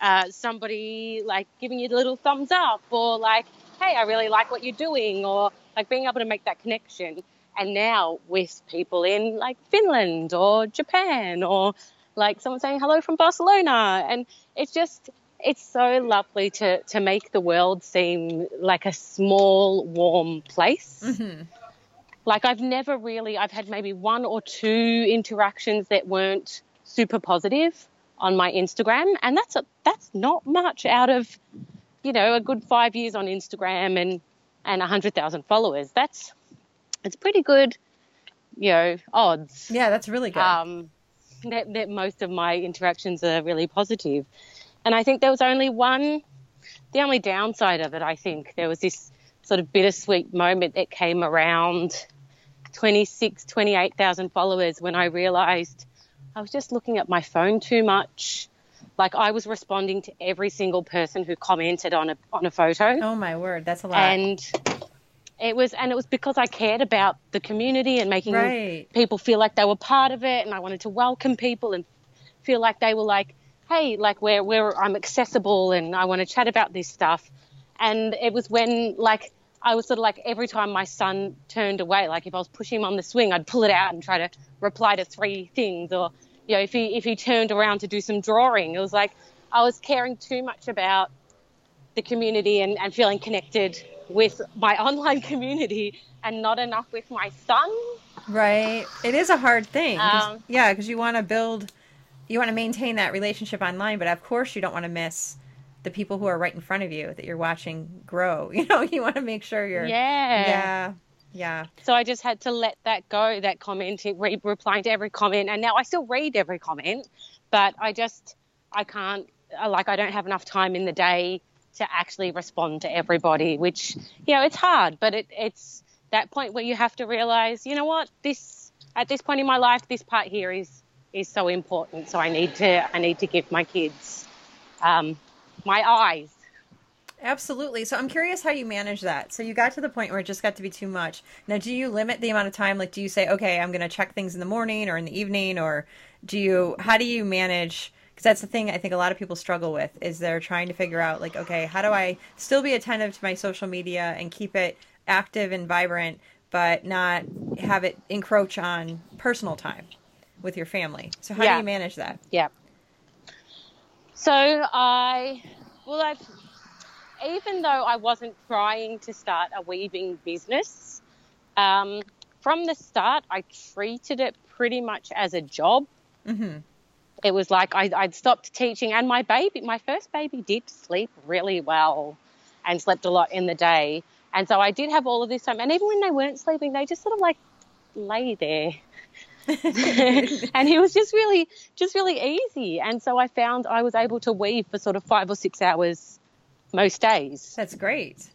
uh, somebody like giving you the little thumbs up or like, hey, I really like what you're doing, or like being able to make that connection. And now with people in like Finland or Japan or like someone saying hello from Barcelona, and it's just it's so lovely to to make the world seem like a small warm place. Mm-hmm. Like I've never really I've had maybe one or two interactions that weren't super positive on my Instagram. And that's a, that's not much out of you know a good 5 years on Instagram and and 100,000 followers. That's it's pretty good you know odds Yeah, that's really good. um, that, that most of my interactions are really positive. And I think there was only one, the only downside of it, I think, there was this sort of bittersweet moment that came around 26, 28,000 followers when I realized I was just looking at my phone too much. Like I was responding to every single person who commented on a, on a photo oh my word, that's a lot. and it was and it was because I cared about the community and making Right. people feel like they were part of it and I wanted to welcome people and feel like they were like hey like where where I'm accessible and I want to chat about this stuff and it was when like I was sort of like every time my son turned away like if I was pushing him on the swing I'd pull it out and try to reply to three things or you know if he if he turned around to do some drawing it was like I was caring too much about the community and, and feeling connected with my online community and not enough with my son. Right. It is a hard thing. Um, yeah, because you want to build, you want to maintain that relationship online, but of course you don't want to miss the people who are right in front of you that you're watching grow. You know, you want to make sure you're. Yeah. Yeah. Yeah. So I just had to let that go, that comment, re- replying to every comment. And now I still read every comment, but I just, I can't, uh, like, I don't have enough time in the day to actually respond to everybody, which, you know, it's hard, but it, it's that point where you have to realize, you know what, this, at this point in my life, this part here is, is so important. So I need to, I need to give my kids, um, my eyes. Absolutely. So I'm curious how you manage that. So you got to the point where it just got to be too much. Now, do you limit the amount of time? Like, do you say, okay, I'm going to check things in the morning or in the evening, or do you? How do you manage? Because that's the thing I think a lot of people struggle with is they're trying to figure out, like, okay, how do I still be attentive to my social media and keep it active and vibrant, but not have it encroach on personal time with your family? So how do you manage that? Yeah. So I, well, I've, even though I wasn't trying to start a weaving business, um, from the start, I treated it pretty much as a job. Mm-hmm. It was like I, I'd stopped teaching, and my baby, my first baby, did sleep really well and slept a lot in the day. And so I did have all of this time. And even when they weren't sleeping, they just sort of like lay there. and he was just really, just really easy. And so I found I was able to weave for sort of five or six hours most days. That's great.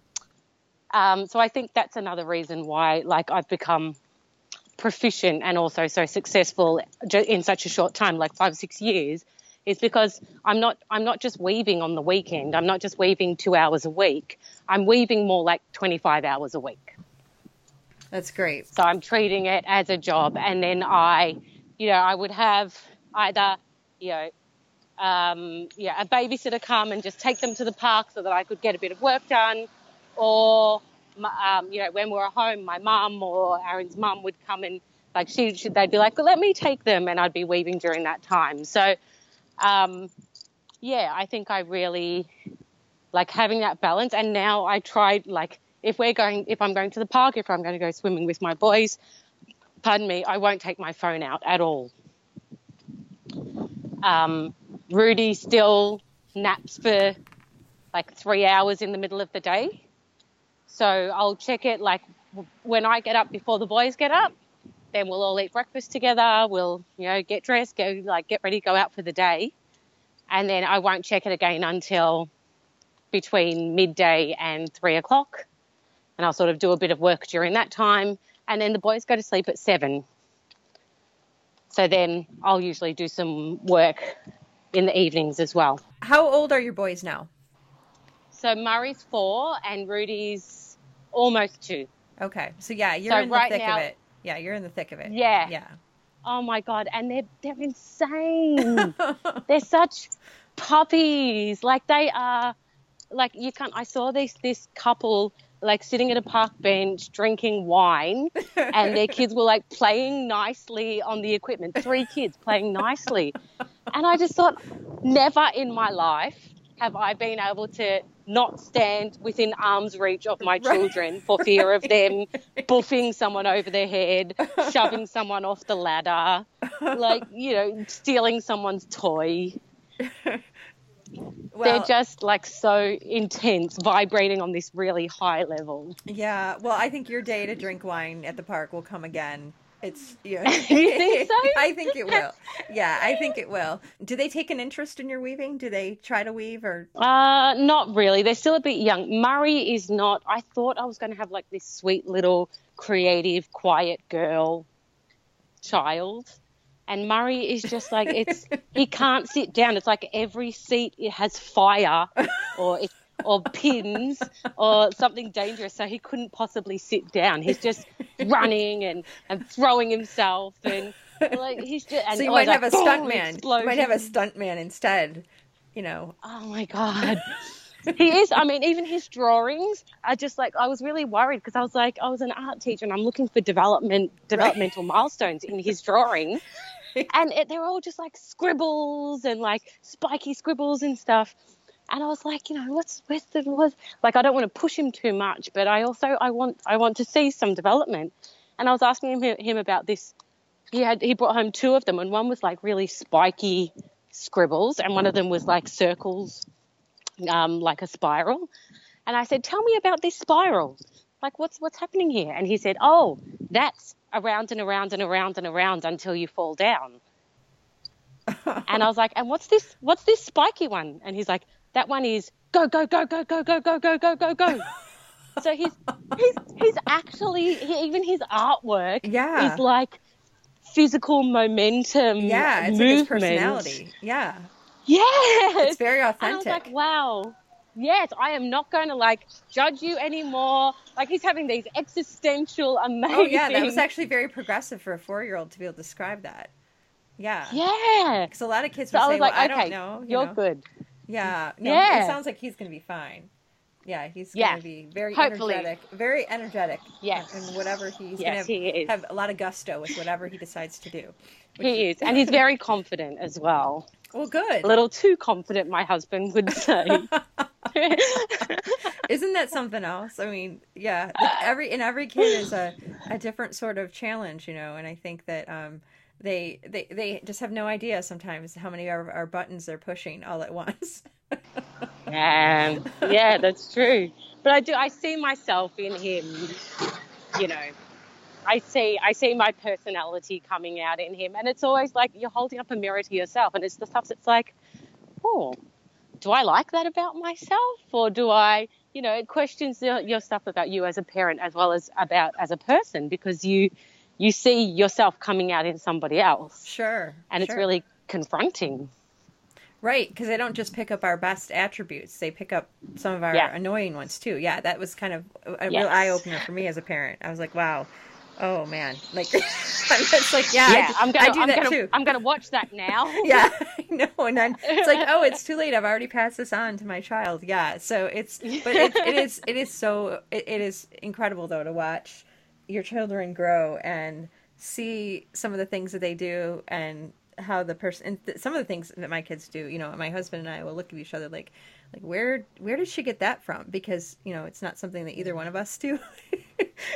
Um, so I think that's another reason why, like, I've become proficient and also so successful in such a short time, like five or six years, is because I'm not I'm not just weaving on the weekend. I'm not just weaving two hours a week. I'm weaving more like 25 hours a week. That's great. So I'm treating it as a job, and then I, you know, I would have either, you know, um, yeah, a babysitter come and just take them to the park so that I could get a bit of work done, or, um, you know, when we we're home, my mum or Aaron's mum would come and like she, they'd be like, well, let me take them, and I'd be weaving during that time. So, um, yeah, I think I really like having that balance. And now I tried like if we're going, if I'm going to the park, if I'm going to go swimming with my boys, pardon me, I won't take my phone out at all. Um, Rudy still naps for like three hours in the middle of the day. So I'll check it like when I get up before the boys get up. Then we'll all eat breakfast together. We'll, you know, get dressed, go like get ready, go out for the day, and then I won't check it again until between midday and three o'clock. And I'll sort of do a bit of work during that time. And then the boys go to sleep at seven. So then I'll usually do some work in the evenings as well. How old are your boys now? So Murray's four and Rudy's almost two. Okay. So yeah, you're So in the right thick now- of it. Yeah, you're in the thick of it. Yeah. Yeah. Oh my God. And they're, they're insane. they're such puppies. Like they are, like you can't, I saw this, this couple like sitting at a park bench drinking wine and their kids were like playing nicely on the equipment. Three kids playing nicely. And I just thought, never in my life have I been able to not stand within arm's reach of my children for fear of them buffing someone over their head, shoving someone off the ladder, like, you know, stealing someone's toy. Well, They're just like so intense, vibrating on this really high level. yeah. Well, I think your day to drink wine at the park will come again. It's yeah. You think so? I think it will. Yeah, I think it will. Do they take an interest in your weaving? Do they try to weave or? Uh, not really. They're still a bit young. Murray is not. I thought I was going to have like this sweet little creative, quiet girl child. And Murray is just like it's he can't sit down. It's like every seat it has fire or it, or pins or something dangerous, so he couldn't possibly sit down. He's just running and, and throwing himself and like he's just. And So you might have a like, stunt boom, man. You might have a explosion. stunt man instead. You know. Oh my god. he is. I mean, even his drawings are just like I was really worried because I was like, I was an art teacher and I'm looking for development developmental milestones in his drawing, and it, they're all just like scribbles and like spiky scribbles and stuff. And I was like, you know, what's what's was like I don't want to push him too much, but I also I want I want to see some development. And I was asking him him about this. He had he brought home two of them, and one was like really spiky scribbles, and one of them was like circles, um, like a spiral. And I said, "Tell me about this spiral. Like, what's what's happening here?" And he said, "Oh, that's around and around and around and around until you fall down." and I was like, "And what's this? What's this spiky one?" And he's like, "That one is go go go go go go go go go go go." so he's he's he's actually he, even his artwork Yeah. is like physical momentum. Yeah, it's like movement. his personality. Yeah. Yes. It's very And I was like, wow. Yes, I am not going to like judge you anymore. Like he's having these existential, amazing. Oh yeah, that was actually very progressive for a four-year-old to be able to describe that. Yeah. Yeah. Because a lot of kids So would I say, was like, well, I okay, don't know. you you're know. good. Yeah. No, Yeah. It sounds like he's going to be fine. Yeah, he's Yeah. going to be very Hopefully. energetic. Very energetic. Yes. And whatever he's Yes, going to is. have a lot of gusto with whatever he decides to do. He is, and he's very confident as well. Well, good. A little too confident, my husband would say. Isn't that something else? I mean, yeah, every and every kid is a, a different sort of challenge, you know. And I think that um, they they they just have no idea sometimes how many our, our buttons they're pushing all at once. yeah, yeah, that's true. But I do, I see myself in him. You know, I see, I see my personality coming out in him, and it's always like you're holding up a mirror to yourself, and it's the stuff that's like, oh, do I like that about myself, or do I, you know, it questions your, your stuff about you as a parent as well as about as a person because you, you see yourself coming out in somebody else, Sure, and it's sure. really confronting. right because they don't just pick up our best attributes; they pick up some of our Yeah. annoying ones too. Yeah, that was kind of a real eye opener for me as a parent. I was like, wow. Oh man, like it's like yeah, I Yeah, do- I'm gonna, I do I'm that gonna, too. I'm gonna watch that now. yeah, I know. And then it's like, oh, it's too late. I've already passed this on to my child. Yeah. So it's, but it, it is, it is so, it, it is incredible though to watch your children grow and see some of the things that they do and how the person, and th- some of the things that my kids do. You know, my husband and I will look at each other like, like where, where did she get that from? Because you know, it's not something that either one of us do.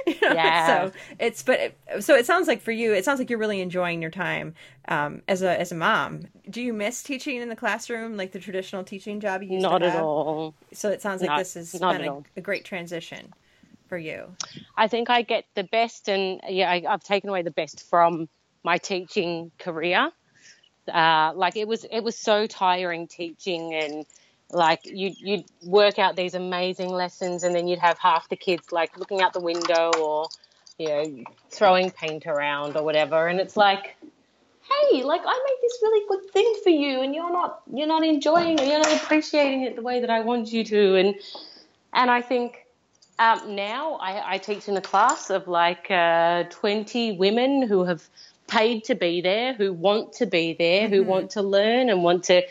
you know? Yeah. So it's but it, so it sounds like for you it sounds like you're really enjoying your time um, as a as a mom do you miss teaching in the classroom like the traditional teaching job you used Not to at have? all. so it sounds like Not- this has been a, a great transition for you I think I get the best, and yeah, I, I've taken away the best from my teaching career. Uh, like it was, it was so tiring teaching, and like you you'd work out these amazing lessons, and then you'd have half the kids like looking out the window or you know throwing paint around or whatever, and it's like. Hey, like I made this really good thing for you, and you're not you're not enjoying it, you're not appreciating it the way that I want you to, and and I think um, now I, I teach in a class of like uh, 20 women who have paid to be there, who want to be there, who want to learn and want to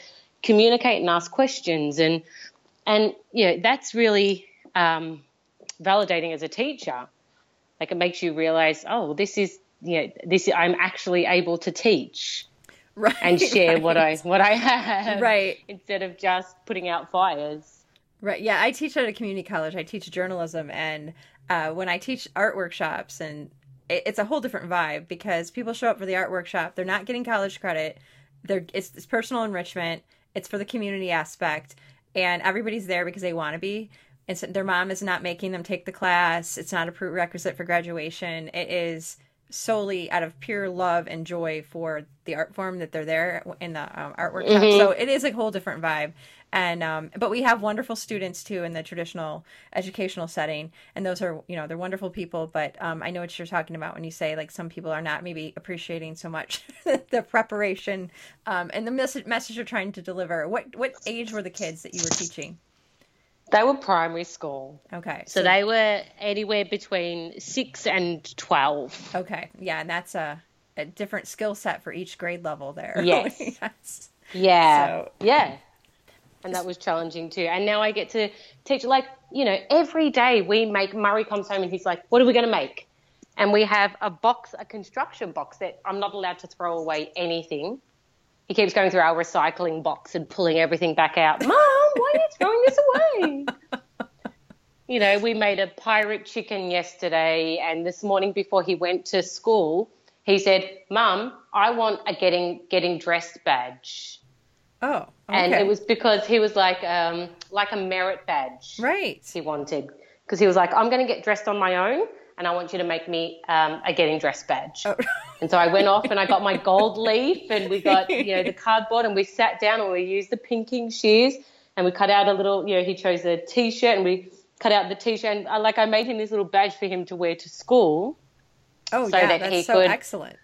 communicate and ask questions. And, and you know, that's really um, validating as a teacher. Like it makes you realize, oh, this is, you know, this I'm actually able to teach right and share what I what I have, Right. Instead of just putting out fires. Right. Yeah, I teach at a community college. I teach journalism, and uh, when I teach art workshops, and it, it's a whole different vibe because people show up for the art workshop. They're not getting college credit. They're it's, it's personal enrichment. It's for the community aspect, and everybody's there because they want to be. It's their mom is not making them take the class. It's not a prerequisite for graduation. It is solely out of pure love and joy for the art form that they're there in the um, art workshop. So it is a whole different vibe. And um, but we have wonderful students too in the traditional educational setting, and those are you know they're wonderful people. But um, I know what you're talking about when you say like some people are not maybe appreciating so much the preparation um, and the message message you're trying to deliver. What what age were the kids that you were teaching? They were primary school. Okay, So they were anywhere between six and twelve. okay, yeah, and that's a a different skill set for each grade level there. Yes. yes. Yeah, So- yeah, and that was challenging too. And now I get to teach like you know every day we make. Murray comes home and he's like, "What are we going to make?" And we have a box, a construction box that I'm not allowed to throw away anything. He keeps going through our recycling box and pulling everything back out. Mom, why are you throwing this away? you know, we made a pirate chicken yesterday, and this morning before he went to school, he said, "Mum, I want a getting getting dressed badge." Oh, okay. And it was because he was like um, like a merit badge. right. He wanted because he was like, "I'm going to get dressed on my own." And I want you to make me um, a getting dressed badge. Oh. And so I went off and I got my gold leaf and we got, you know, the cardboard and we sat down and we used the pinking shears and we cut out a little, you know, he chose a t-shirt and we cut out the t-shirt and uh, like I made him this little badge for him to wear to school. Oh, so yeah, that that's he so could- excellent.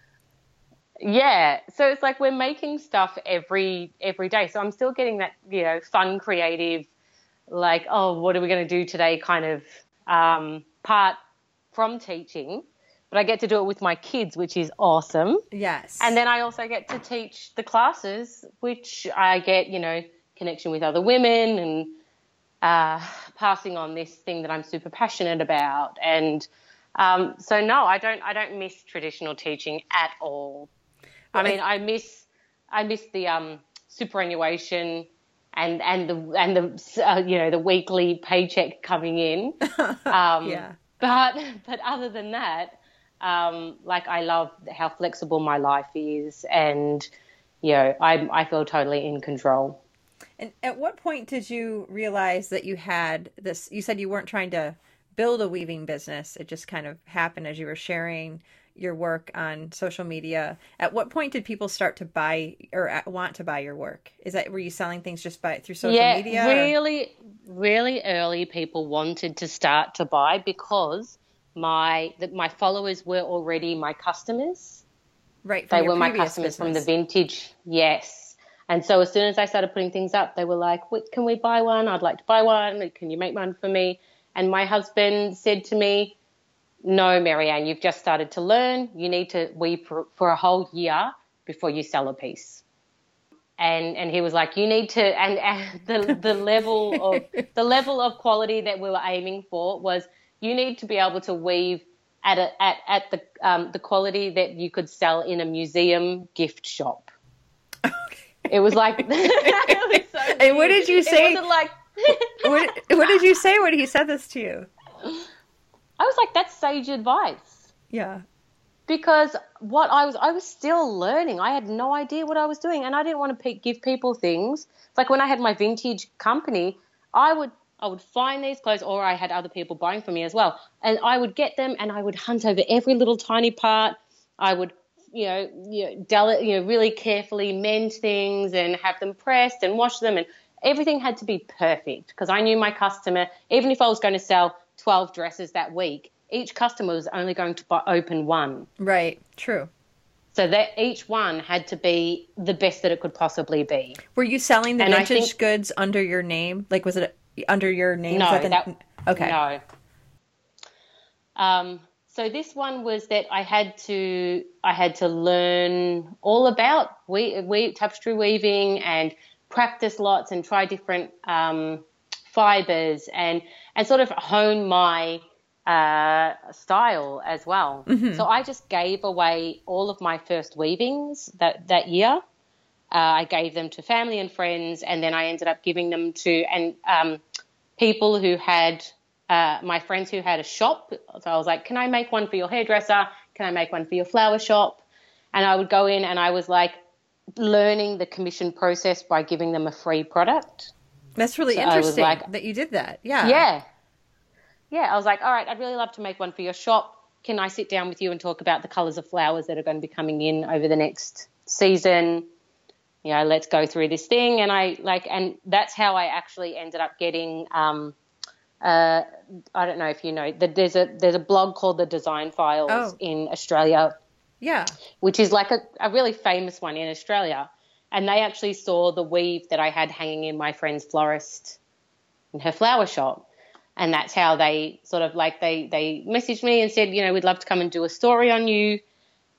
Yeah. So it's like we're making stuff every every day. So I'm still getting that, you know, fun, creative, like, oh, what are we going to do today kind of um, part from teaching. But I get to do it with my kids, which is awesome. Yes. And then I also get to teach the classes, which I get, you know, connection with other women and uh, passing on this thing that I'm super passionate about. And um, so, no, I don't. I don't miss traditional teaching at all. I mean, I miss. I miss the um, superannuation and and the and the uh, you know the weekly paycheck coming in. Um, yeah. but but other than that, um, like I love how flexible my life is, and you know I I feel totally in control. And at what point did you realize that you had this? You said you weren't trying to build a weaving business. It just kind of happened as you were sharing your work on social media. At what point did people start to buy or uh, want to buy your work? Is that were you selling things just by through social yeah, media? or- really, really early people wanted to start to buy because my that my followers were already my customers. Right. They were my customers from the vintage, yes. And so as soon as I started putting things up, they were like, "Wait, "Can we buy one? I'd like to buy one. Can you make one for me?" And my husband said to me, "No, Maryanne, you've just started to learn. You need to weave for, for a whole year before you sell a piece." And and he was like, "You need to." And, and the the level of the level of quality that we were aiming for was you need to be able to weave at a, at at the um, the quality that you could sell in a museum gift shop. Okay. It was like, it was so And what did you say? Like. what, what did you say when he said this to you? I was like, that's sage advice Yeah. because what I was, I was still learning. I had no idea what I was doing, and I didn't want to pe- give people things. It's like when I had my vintage company, I would. I would find these clothes, or I had other people buying for me as well, and I would get them, and I would hunt over every little tiny part. I would, you know, you know, del- you know, really carefully mend things and have them pressed and wash them, and everything had to be perfect because I knew my customer. Even if I was going to sell twelve dresses that week, each customer was only going to buy, open one. Right. True. So that each one had to be the best that it could possibly be. Were you selling the And vintage think- goods under your name? Like, was it under your name? No, the- that, okay. No. Um, so this one was that I had to I had to learn all about we, we tapestry weaving and practice lots and try different um, fibers and and sort of hone my uh, style as well. So I just gave away all of my first weavings that that year. Uh, I gave them to family and friends, and then I ended up giving them to and um, people who had uh, my friends who had a shop. So I was like, "Can I make one for your hairdresser? Can I make one for your flower shop?" And I would go in, and I was like learning the commission process by giving them a free product. That's really So interesting like- that you did that. Yeah. Yeah. Yeah, I was like, all right, I'd really love to make one for your shop. Can I sit down with you and talk about the colours of flowers that are going to be coming in over the next season? You know, let's go through this thing. And I like, and that's how I actually ended up getting. Um, uh, I don't know if you know that there's a there's a blog called the Design Files Oh. in Australia Yeah. which is like a, a really famous one in Australia. And they actually saw the weave that I had hanging in my friend's florist in her flower shop. And that's how they sort of like they, they messaged me and said, you know, we'd love to come and do a story on you.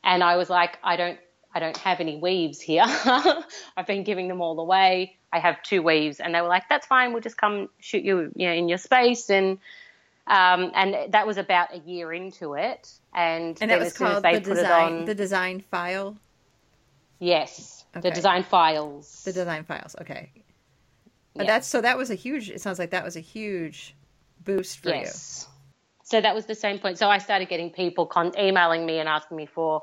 And I was like, I don't I don't have any weaves here. I've been giving them all away. I have two weaves. And they were like, That's fine, we'll just come shoot you, you know, in your space and um, and that was about a year into it. And, And that was as soon as called the design. The design file. Yes, Okay. the design files. The design files. Okay. Yeah. That's so that was a huge. It sounds like that was a huge boost for you. yes. you. So that was the same point. So I started getting people con- emailing me and asking me for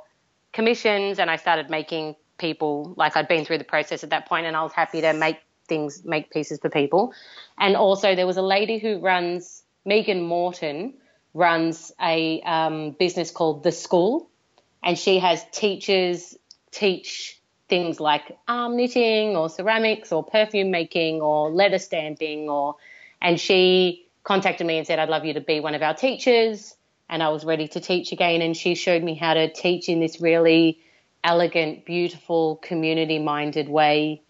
commissions, and I started making people like I'd been through the process at that point, and I was happy to make things, make pieces for people. And also, there was a lady who runs Megan Morton runs a um, business called The School, and she has teachers teach things like arm knitting or ceramics or perfume making or letter stamping or and she contacted me and said I'd love you to be one of our teachers. And I was ready to teach again and she showed me how to teach in this really elegant beautiful community minded way.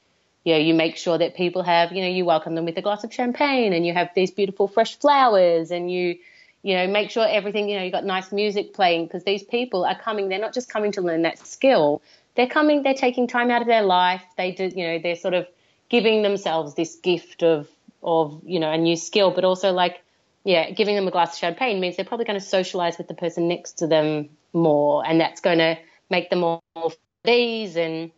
You know you make sure that people have you know you welcome them with a glass of champagne and you have these beautiful fresh flowers and you you know make sure everything you know you've got nice music playing because these people are coming they're not just coming to learn that skill they're coming, they're taking time out of their life. They do, you know, they're sort of giving themselves this gift of, of, you know, a new skill, but also like, yeah, giving them a glass of champagne means they're probably going to socialize with the person next to them more, and that's going to make them more at ease. And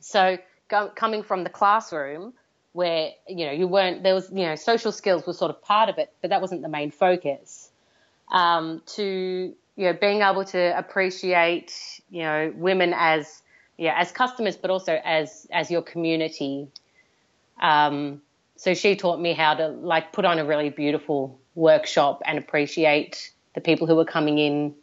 so, go, coming from the classroom, where you know you weren't there was you know social skills were sort of part of it, but that wasn't the main focus. Um, to you know being able to appreciate you know women as yeah, as customers, but also as as your community. Um, so she taught me how to like put on a really beautiful workshop and appreciate the people who were coming in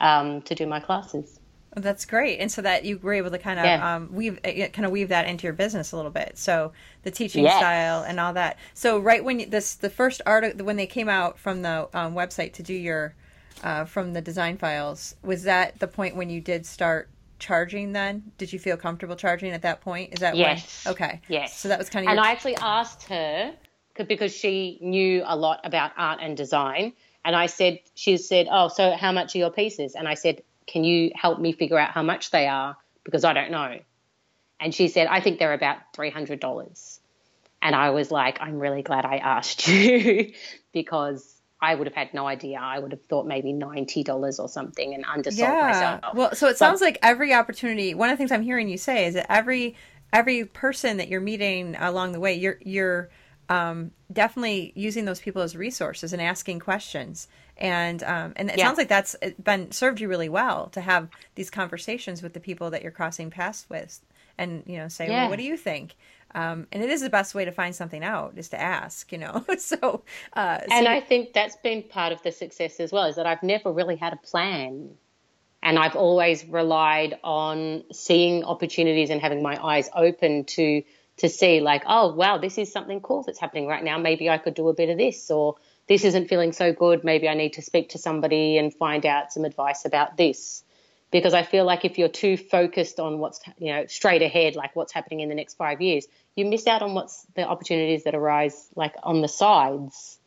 um, to do my classes. That's great, and so that you were able to kind of yeah. um, weave uh, kind of weave that into your business a little bit. So the teaching yes. style and all that. So right when you, this the first article when they came out from the um, website to do your uh, from the design files was that the point when you did start charging then? Did you feel comfortable charging at that point? Is that yes? When? Okay. Yes. So that was kind of. And your... I actually asked her because she knew a lot about art and design, and I said, she said, "Oh, so how much are your pieces?" And I said, "Can you help me figure out how much they are because I don't know." And she said, "I think they're about three hundred dollars." And I was like, "I'm really glad I asked you because." I would have had no idea. I would have thought maybe ninety dollars or something and undersold yeah. myself. Well, so it but, sounds like every opportunity. One of the things I'm hearing you say is that every every person that you're meeting along the way, you're you're um, definitely using those people as resources and asking questions. And um, and it yeah. sounds like that's been served you really well to have these conversations with the people that you're crossing paths with, and you know say, yeah. well, what do you think? Um, and it is the best way to find something out is to ask, you know. so, uh, so and I think that's been part of the success as well is that I've never really had a plan, and I've always relied on seeing opportunities and having my eyes open to to see like, oh wow, this is something cool that's happening right now. Maybe I could do a bit of this, or this isn't feeling so good. Maybe I need to speak to somebody and find out some advice about this because I feel like if you're too focused on what's you know straight ahead, like what's happening in the next five years, you miss out on what's the opportunities that arise like on the sides.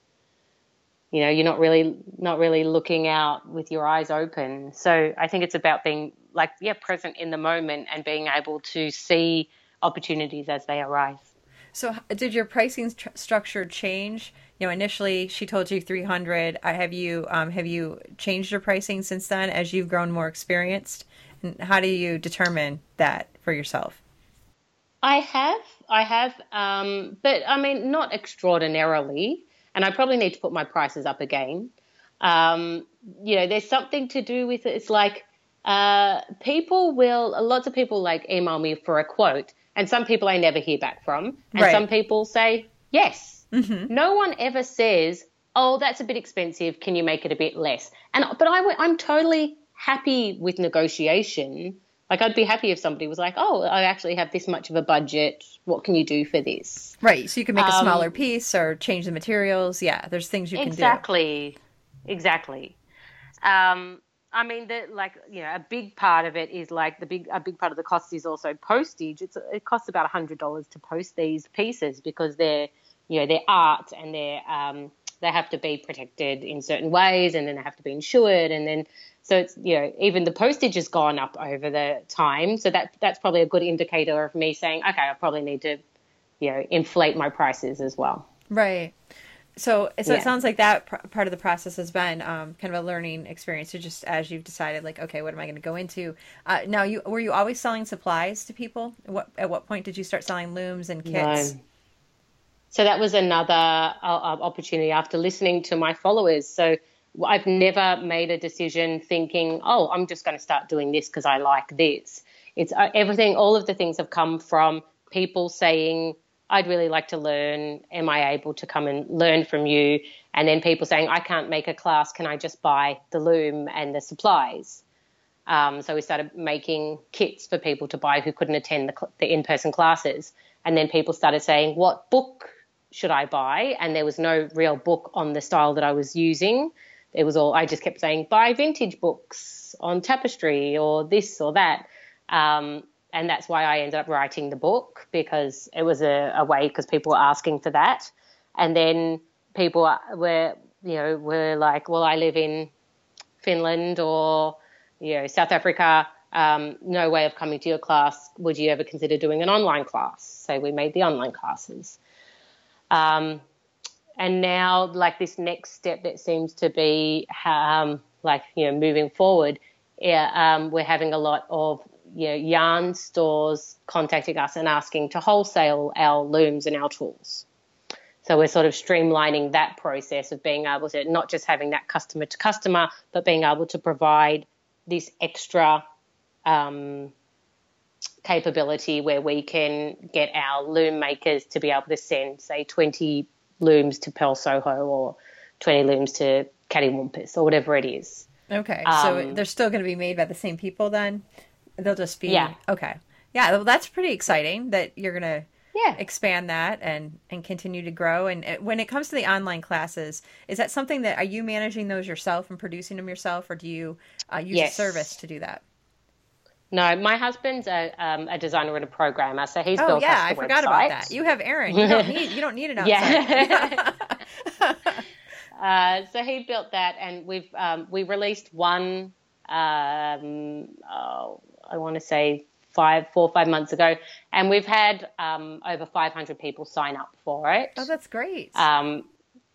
You know, you're not really not really looking out with your eyes open. So I think it's about being like yeah present in the moment and being able to see opportunities as they arise. So did your pricing tr- structure change? you know, initially she told you 300. Have you um, have you changed your pricing since then as you've grown more experienced? And how do you determine that for yourself? I have, I have, um, but I mean, not extraordinarily. And I probably need to put my prices up again. Um, you know, there's something to do with it. It's like uh, people will, lots of people like email me for a quote, and some people I never hear back from, and right. some people say yes Mm-hmm. No one ever says, "Oh, that's a bit expensive. Can you make it a bit less?" And but I, I'm totally happy with negotiation. Like I'd be happy if somebody was like, "Oh, I actually have this much of a budget. What can you do for this?" Right. So you can make a smaller um, piece or change the materials. Yeah, there's things you can exactly, do. Exactly. Exactly. Um, I mean, the, like you know, a big part of it is like the big a big part of the cost is also postage. It's it costs about hundred dollars to post these pieces because they're you know, their art and their um, they have to be protected in certain ways, and then they have to be insured, and then so it's you know even the postage has gone up over the time. So that that's probably a good indicator of me saying, okay, I probably need to you know inflate my prices as well. Right. So, so yeah. it sounds like that pr- part of the process has been um, kind of a learning experience. So, just as you've decided, like, okay, what am I going to go into? Uh, now, you were you always selling supplies to people? What at what point did you start selling looms and kits? No. so that was another uh, uh, opportunity after listening to my followers. So I've never made a decision thinking, oh, I'm just going to start doing this because I like this. It's uh, everything, all of the things have come from people saying, I'd really like to learn. Am I able to come and learn from you? And then people saying, I can't make a class. Can I just buy the loom and the supplies? Um, so we started making kits for people to buy who couldn't attend the, the in person classes. And then people started saying, What book should I buy? And there was no real book on the style that I was using. It was all, I just kept saying, buy vintage books on tapestry or this or that. Um, and that's why I ended up writing the book because it was a, a way because people were asking for that. And then people were, you know, were like, well, I live in Finland or, you know, South Africa. Um, no way of coming to your class. Would you ever consider doing an online class? So we made the online classes. Um, and now, like this next step that seems to be um, like you know moving forward, yeah, um, we're having a lot of you know, yarn stores contacting us and asking to wholesale our looms and our tools. So we're sort of streamlining that process of being able to not just having that customer to customer, but being able to provide this extra um, capability where we can get our loom makers to be able to send, say, 20 looms to Purl Soho or 20 looms to Cattywampus or whatever it is. Okay, so um, they're still going to be made by the same people then? They'll just be yeah. Okay, yeah. Well, that's pretty exciting that you're going to yeah. expand that and and continue to grow. And uh, when it comes to the online classes, is that something that are you managing those yourself and producing them yourself, or do you uh, use yes. a service to do that? No, my husband's a, um, a designer and a programmer, so he's oh, built yeah, I forgot website. about that. You have Aaron. You don't need you don't need it outside. Yeah. uh, so he built that, and we've um, we released one. Um, oh, I want to say five, four, five months ago, and we've had um, over 500 people sign up for it. Oh, that's great. Um,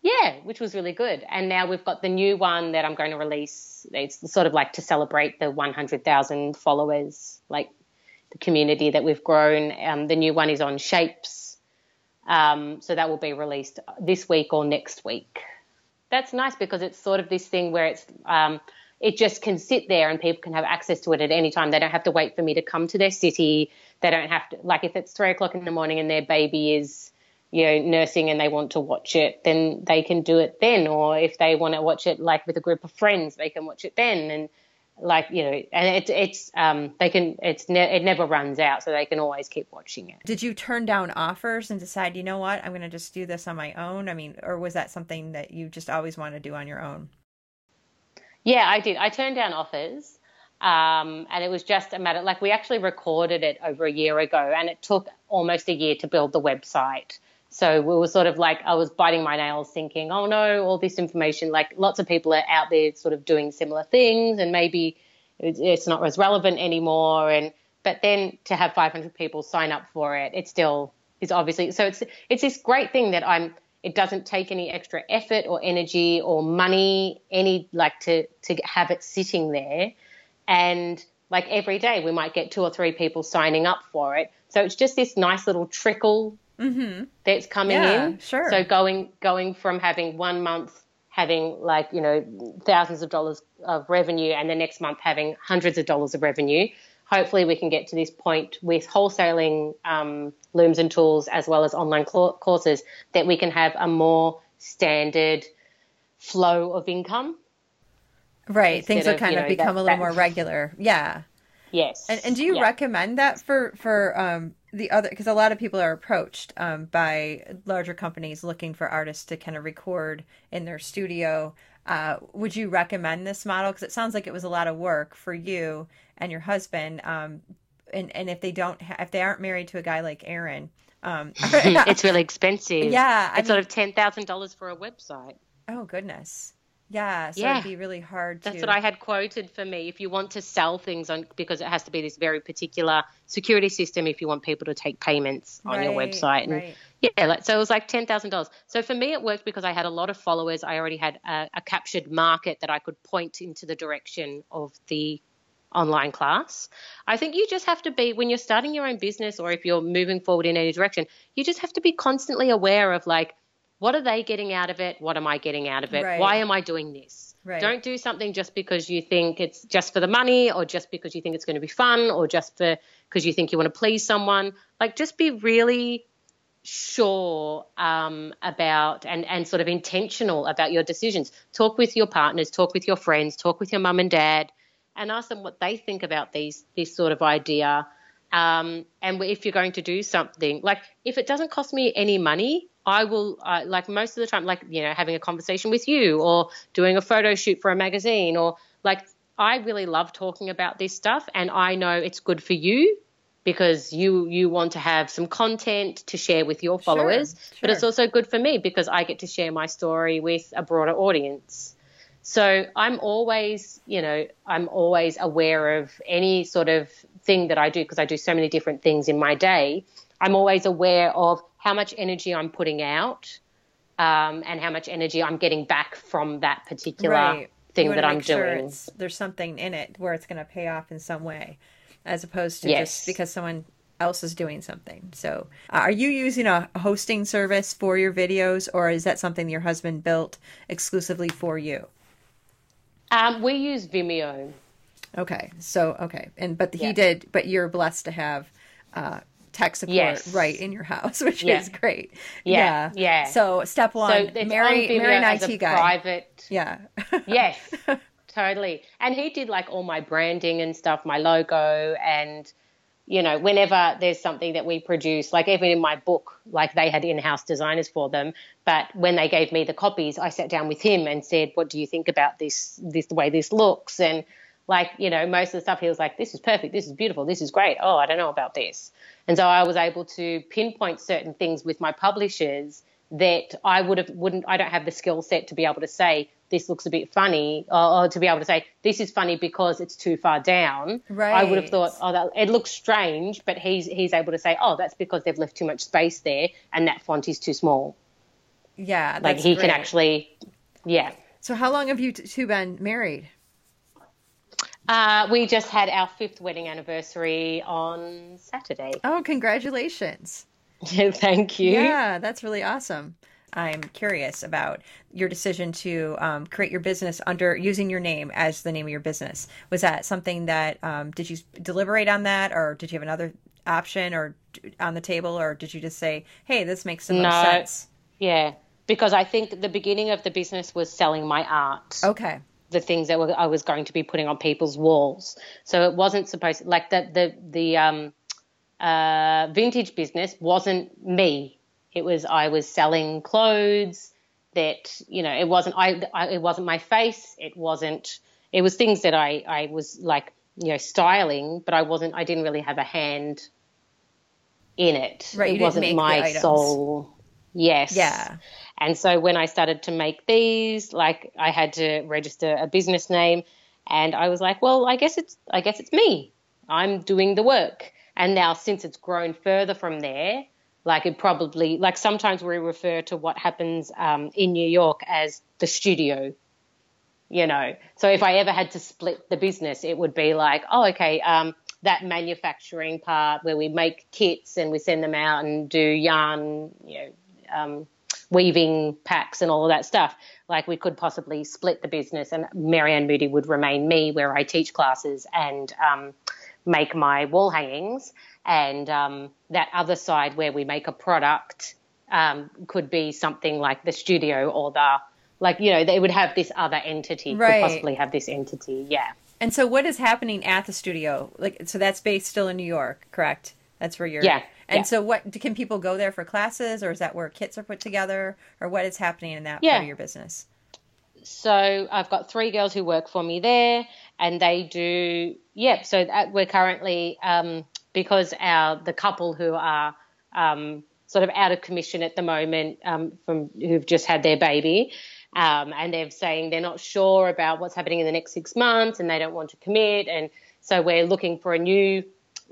yeah, which was really good. And now we've got the new one that I'm going to release. It's sort of like to celebrate the 100,000 followers, like the community that we've grown. Um, the new one is on shapes. Um, so that will be released this week or next week. That's nice because it's sort of this thing where it's um, it just can sit there and people can have access to it at any time. They don't have to wait for me to come to their city. They don't have to like if it's three o'clock in the morning and their baby is you know, nursing and they want to watch it, then they can do it then. Or if they want to watch it like with a group of friends, they can watch it then. And like you know, and it's it's um they can it's ne- it never runs out, so they can always keep watching it. Did you turn down offers and decide, you know what, I'm going to just do this on my own? I mean, or was that something that you just always want to do on your own? Yeah, I did. I turned down offers. Um, and it was just a matter like we actually recorded it over a year ago and it took almost a year to build the website so we were sort of like, I was biting my nails thinking, oh no, all this information, like lots of people are out there sort of doing similar things and maybe it's not as relevant anymore. And, but then to have 500 people sign up for it, it still is obviously, so it's, it's this great thing that I'm, it doesn't take any extra effort or energy or money, any like to, to have it sitting there. And like every day we might get two or three people signing up for it. So it's just this nice little trickle mm-hmm. that's coming yeah, in. Sure. So going going from having one month having like you know thousands of dollars of revenue, and the next month having hundreds of dollars of revenue. Hopefully, we can get to this point with wholesaling um, looms and tools as well as online courses that we can have a more standard flow of income. Right, things will kind of, know, become that, a little that, more regular. Yeah. Yes. And, and do you yeah. recommend that for for um, the other because a lot of people are approached um, by larger companies looking for artists to kind of record in their studio. Uh, would you recommend this model? Because it sounds like it was a lot of work for you and your husband. Um, and and if they don't, ha- if they aren't married to a guy like Aaron, um, it's really expensive. Yeah, I it's mean, sort of ten thousand dollars for a website. Oh goodness. Yeah, so yeah. it'd be really hard That's what I had quoted for me. If you want to sell things on because it has to be this very particular security system if you want people to take payments on right, your website. And right. yeah, like, so it was like ten thousand dollars. So for me it worked because I had a lot of followers. I already had a, a captured market that I could point into the direction of the online class. I think you just have to be, when you're starting your own business or if you're moving forward in any direction, you just have to be constantly aware of like, what are they getting out of it? What am I getting out of it? Right. Why am I doing this? Right. Don't do something just because you think it's just for the money or just because you think it's going to be fun or just for because you think you want to please someone. Like, just be really sure um, about and, and sort of intentional about your decisions. Talk with your partners, talk with your friends, talk with your mum and dad, and ask them what they think about these this sort of idea. Um, and if you're going to do something, like if it doesn't cost me any money, I will, uh, like most of the time, like, you know, having a conversation with you or doing a photo shoot for a magazine or like, I really love talking about this stuff and I know it's good for you because you you want to have some content to share with your followers Sure, but it's also good for me because I get to share my story with a broader audience so I'm always, you know, I'm always aware of any sort of thing that I do because I do so many different things in my day. I'm always aware of how much energy I'm putting out um, and how much energy I'm getting back from that particular right. thing that I'm sure doing. there's something in it where it's going to pay off in some way, as opposed to Yes. just because someone else is doing something. So, uh, are you using a hosting service for your videos, or is that something your husband built exclusively for you? Um, we use Vimeo. Okay, so okay, and but he Yeah. did, but you're blessed to have uh, tech support Yes. right in your house, which Yeah. is great. Yeah, yeah. So step one, it's marry marry an IT a guy. private. Yeah. Yes, totally. And he did like all my branding and stuff, my logo, and you know, whenever there's something that we produce, like even in my book, like they had in-house designers for them, but when they gave me the copies, I sat down with him and said, "What do you think about this? This the way this looks?" And like you know, most of the stuff he was like, "This is perfect. This is beautiful. This is great. Oh, I don't know about this." And so I was able to pinpoint certain things with my publishers that I would have wouldn't I don't have the skill set to be able to say this looks a bit funny or, or to be able to say this is funny because it's too far down. right I would have thought oh that it looks strange, but he's he's able to say oh that's because they've left too much space there and that font is too small. yeah. Like he can actually yeah. So how long have you t- two been married? Uh, we just had our fifth wedding anniversary on Saturday. Oh, congratulations. Thank you. Yeah, that's really awesome. I'm curious about your decision to um, create your business under using your name as the name of your business. Was that something that um, did you deliberate on that, or did you have another option or on the table, or did you just say, "Hey, this makes the most No. sense"? Yeah, because I think the beginning of the business was selling my art. Okay, the things that were, I was going to be putting on people's walls. So it wasn't supposed like the the the um, uh, vintage business wasn't me. It was I was selling clothes that you know it wasn't I, I it wasn't my face. It wasn't. It was things that I I was like you know styling, but I wasn't. I didn't really have a hand in it. Right, It wasn't my soul. Yes. Yeah. And so when I started to make these, like I had to register a business name and I was like, well, I guess it's I guess it's me. I'm doing the work. And now since it's grown further from there, like it probably like sometimes we refer to what happens um, in New York as the studio. You know, so if I ever had to split the business, it would be like, oh, okay, um, that manufacturing part where we make kits and we send them out and do yarn, you know, um, weaving packs and all of that stuff. Like we could possibly split the business, and Maryanne Moodie would remain me, where I teach classes and um, make my wall hangings, and um, that other side where we make a product um, could be something like the studio or the like. You know, they would have this other entity. Right. Could possibly have this entity. Yeah. and so what is happening at the studio? Like, so that's based still in New York, correct? That's where you're. Yeah, And yeah. so, what can people go there for classes, or is that where kits are put together, or what is happening in that part of your business? So I've got three girls who work for me there, and they do. Yep. so that we're currently um, because our the couple who are um, sort of out of commission at the moment um, from who've just had their baby. Um, and they're saying they're not sure about what's happening in the next six months and they don't want to commit. And so we're looking for a new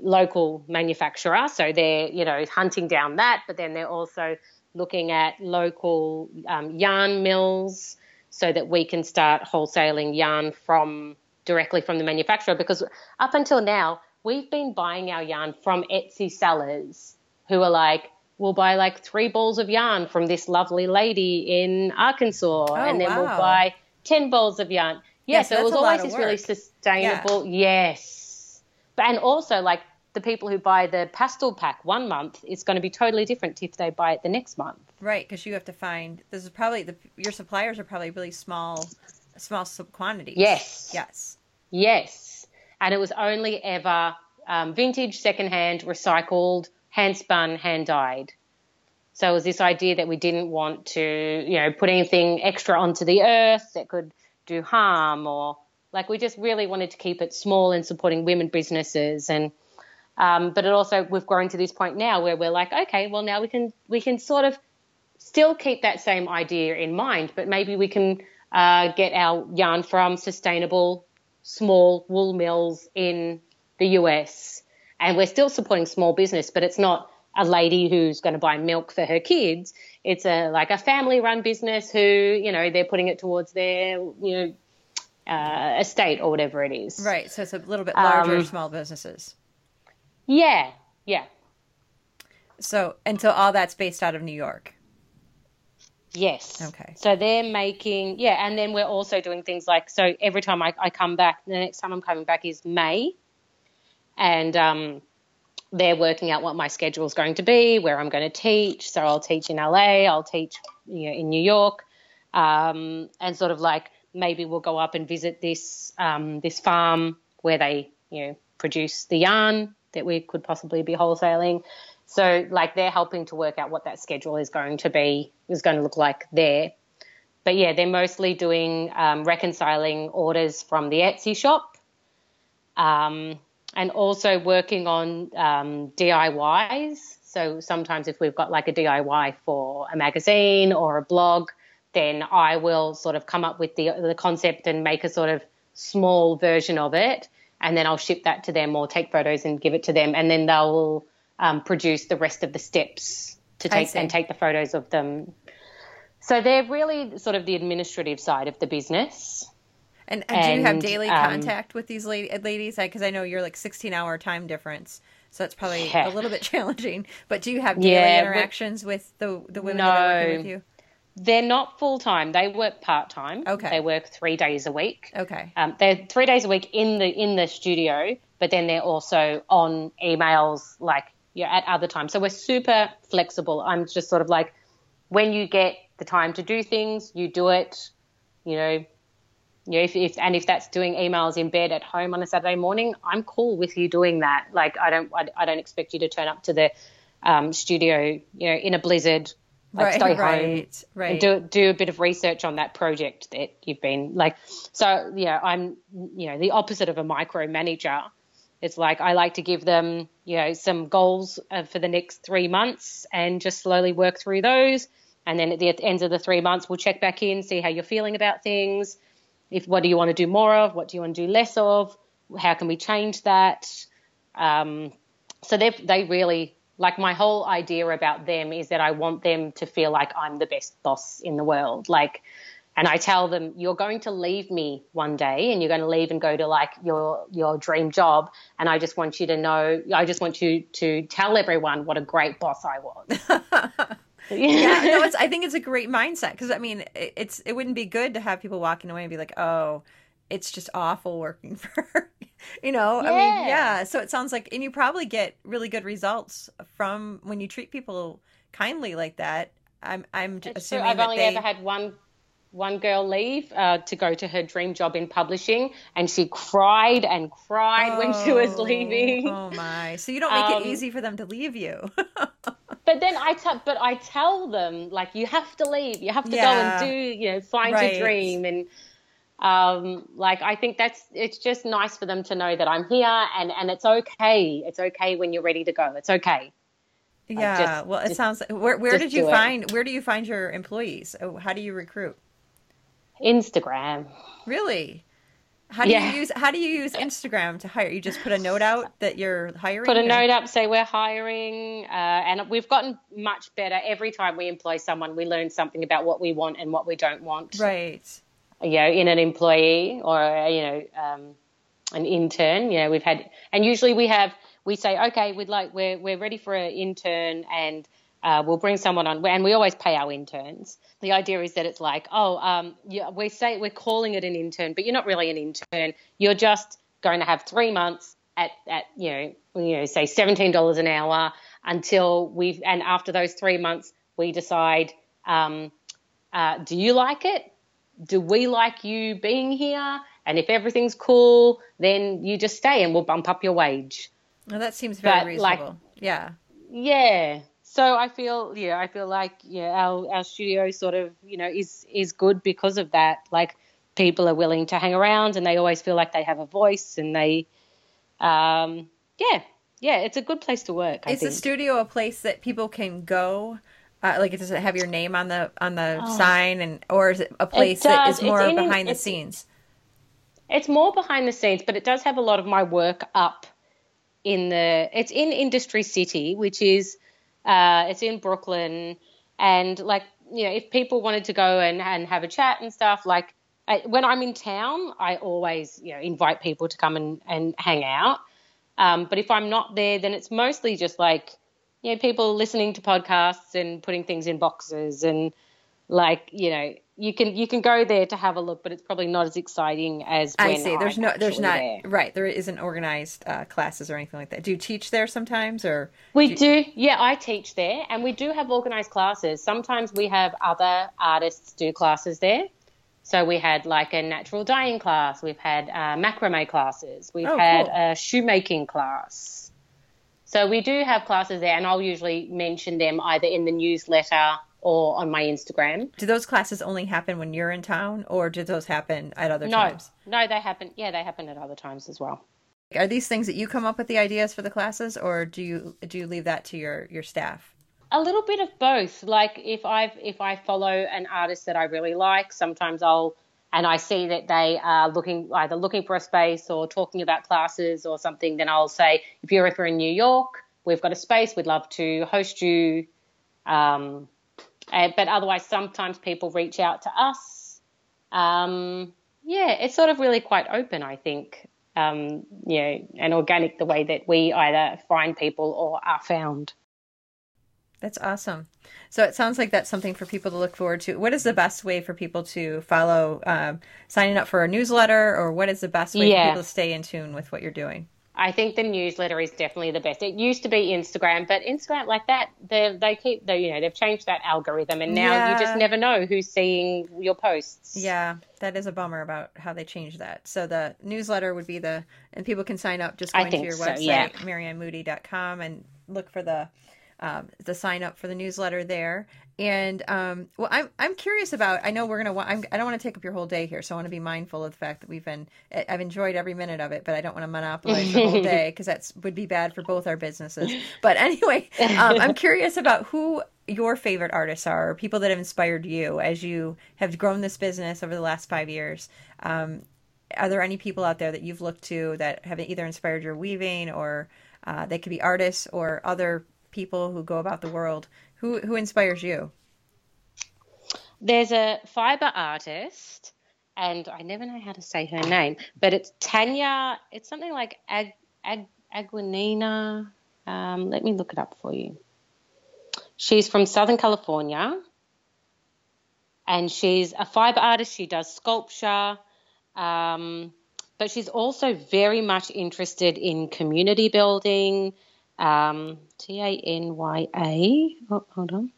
local manufacturer. So they're, you know, hunting down that, but then they're also looking at local um, yarn mills so that we can start wholesaling yarn from directly from the manufacturer because up until now we've been buying our yarn from Etsy sellers who are like, we'll buy like three balls of yarn from this lovely lady in Arkansas, and then we'll Oh, buy ten balls of yarn. Yeah, Yes, so it that's was always this really sustainable. Yes, but and also like the people who buy the pastel pack one month, it's going to be totally different if they buy it the next month. Right, because you have to find. This is probably the your suppliers are probably really small, small quantities. Yes. Yes. Yes, and it was only ever um, vintage, secondhand, recycled, hand spun, hand dyed. So it was this idea that we didn't want to, you know, put anything extra onto the earth that could do harm, or like we just really wanted to keep it small and supporting women businesses and. Um, but it also we've grown to this point now where we're like, okay, well now we can we can sort of still keep that same idea in mind, but maybe we can uh, get our yarn from sustainable small wool mills in the US. And we're still supporting small business, but it's not a lady who's going to buy milk for her kids. It's a like a family run business who, you know, they're putting it towards their, you know, uh, estate or whatever it is. Right. So it's a little bit larger Um, small businesses. Yeah. Yeah. So and so all that's based out of New York. Yes. Okay. So they're making, yeah, and then we're also doing things like, so every time I, I come back, the next time I'm coming back is May, and um, they're working out what my schedule is going to be, where I'm going to teach. So I'll teach in LA, I'll teach you know, in New York, um, and sort of like maybe we'll go up and visit this um, this farm where they you know produce the yarn that we could possibly be wholesaling. So like they're helping to work out what that schedule is going to be is going to look like there. But yeah, they're mostly doing um, reconciling orders from the Etsy shop, um, and also working on um, DIYs. So sometimes if we've got like a DIY for a magazine or a blog, then I will sort of come up with the the concept and make a sort of small version of it, and then I'll ship that to them or take photos and give it to them, and then they'll um, produce the rest of the steps to take and take the photos of them. So they're really sort of the administrative side of the business. And, and do you have daily um, contact with these ladies? Because I know you're like 16 hour time difference, so that's probably Yeah. a little bit challenging. But do you have daily Yeah, interactions with the the women that are working with you? They're not full time. They work part time. Okay. They work three days a week. Okay. Um, they're three days a week in the in the studio, but then they're also on emails like yeah at other times. So we're super flexible. I'm just sort of like when you get the time to do things, you do it. You know, you know if, if and if that's doing emails in bed at home on a Saturday morning, I'm cool with you doing that. Like I don't I, I don't expect you to turn up to the um, studio you know in a blizzard. Like Right, stay home right, right. and do do a bit of research on that project that you've been like. So yeah, I'm you know the opposite of a micromanager. It's like I like to give them you know some goals uh, for the next three months and just slowly work through those. And then at the end of the three months, we'll check back in, see how you're feeling about things. If what do you want to do more of? What do you want to do less of? How can we change that? Um, so they they really like my whole idea about them is that I want them to feel like I'm the best boss in the world. Like, and I tell them you're going to leave me one day, and you're going to leave and go to like your your dream job, and I just want you to know, I just want you to tell everyone what a great boss I was. yeah, no, it's. I think it's a great mindset because I mean, it, it's. It wouldn't be good to have people walking away and be like, "Oh, it's just awful working for," her." you know. I mean, Yeah. yeah. So it sounds like, and you probably get really good results from when you treat people kindly like that. I'm. I'm It's true. assuming I've that only they. ever had one one girl leave uh, to go to her dream job in publishing, and she cried and cried when she was Oh, leaving. Oh my! So you don't make Um, it easy for them to leave you. But then I t- but I tell them like you have to leave, you have to go and do, you know, find Right. your dream, and um, like I think that's it's just nice for them to know that I'm here, and and it's okay, it's okay when you're ready to go, it's okay. yeah. just- well, it just- sounds. Where Where did you do it. find Where do you find your employees? Oh, How do you recruit? Instagram. Really? How do Yeah. you use How do you use Instagram to hire? You just put a note out that you're hiring. Put a or- note up, say we're hiring, uh, and we've gotten much better every time we employ someone. We learn something about what we want and what we don't want. Right. You know, in an employee or you know, um, an intern. You know, we've had, and usually we have, we say, okay, we'd like, we're we're ready for an intern, and uh, we'll bring someone on, and we always pay our interns. The idea is that it's like, oh, um, yeah, we say we're calling it an intern, but you're not really an intern. You're just going to have three months at, at you know, you know, say seventeen dollars an hour until we've, and after those three months, we decide, um, uh, do you like it? Do we like you being here? And if everything's cool, then you just stay, and we'll bump up your wage. Well, that seems very But, reasonable. like- yeah. Yeah. So I feel yeah, I feel like yeah, our our studio sort of, you know, is is good because of that. Like people are willing to hang around and they always feel like they have a voice and they um yeah. Yeah, it's a good place to work, I Is think. the studio a place that people can go? Uh, like, does it have your name on the on the Oh. sign, and or is it a place that does. is more in- behind the scenes? It's more behind the scenes, but it does have a lot of my work up in the. It's in Industry City, which is uh, it's in Brooklyn, and like you know, if people wanted to go and and have a chat and stuff, like I, when I'm in town, I always you know invite people to come and and hang out. Um, but if I'm not there, then it's mostly just like you know people listening to podcasts and putting things in boxes and like you know you can you can go there to have a look, but it's probably not as exciting as when I see. There's I'm no, there's not there. right. There isn't organized uh, classes or anything like that. Do you teach there sometimes, or We do, yeah. I teach there, and we do have organised classes. Sometimes we have other artists do classes there. So we had like a natural dyeing class. We've had uh, macrame classes. We've Oh, had cool. a shoemaking class. So we do have classes there, and I'll usually mention them either in the newsletter or on my Instagram. do those classes only happen when you're in town, or do those happen at other No, times? no, they happen. Yeah, they happen at other times as well. Are these things that you come up with the ideas for the classes, or do you do you leave that to your your staff? a little bit of both like if i've if i follow an artist that i really like sometimes i'll and i see that they are looking either looking for a space or talking about classes or something then i'll say if you're ever in new york we've got a space we'd love to host you. Um, uh, but otherwise sometimes people reach out to us. Um, yeah it's sort of really quite open i think um, you know, and organic the way that we either find people or are found That's awesome. So it sounds like that's something for people to look forward to. What is the best way for people to follow um, signing up for a newsletter, or what is the best way for people to stay in tune with what you're doing? I think the newsletter is definitely the best. It used to be Instagram, but Instagram like that, they they keep they you know they've changed that algorithm, and now you just never know who's seeing your posts. Yeah, that is a bummer about how they changed that. So the newsletter would be the, and people can sign up just going to your so, website, yeah. maryannemoodie.com, and look for the um, the sign up for the newsletter there. And um, well, I'm I'm curious about. I know we're gonna. wa- I'm, I don't want to take up your whole day here, so I want to be mindful of the fact that we've been. I've enjoyed every minute of it, but I don't want to monopolize the whole day because that's would be bad for both our businesses. But anyway, um, I'm curious about who your favorite artists are, or people that have inspired you as you have grown this business over the last five years. Um, are there any people out there that you've looked to that have either inspired your weaving, or uh, they could be artists or other people who go about the world? Who who inspires you? There's a fiber artist, and I never know how to say her name, but it's Tanya. It's something like Ag, Ag, Aguinina. Um, let me look it up for you. She's from Southern California, and she's a fiber artist. She does sculpture, um, but she's also very much interested in community building. Um, T A N Y A. Oh, hold on.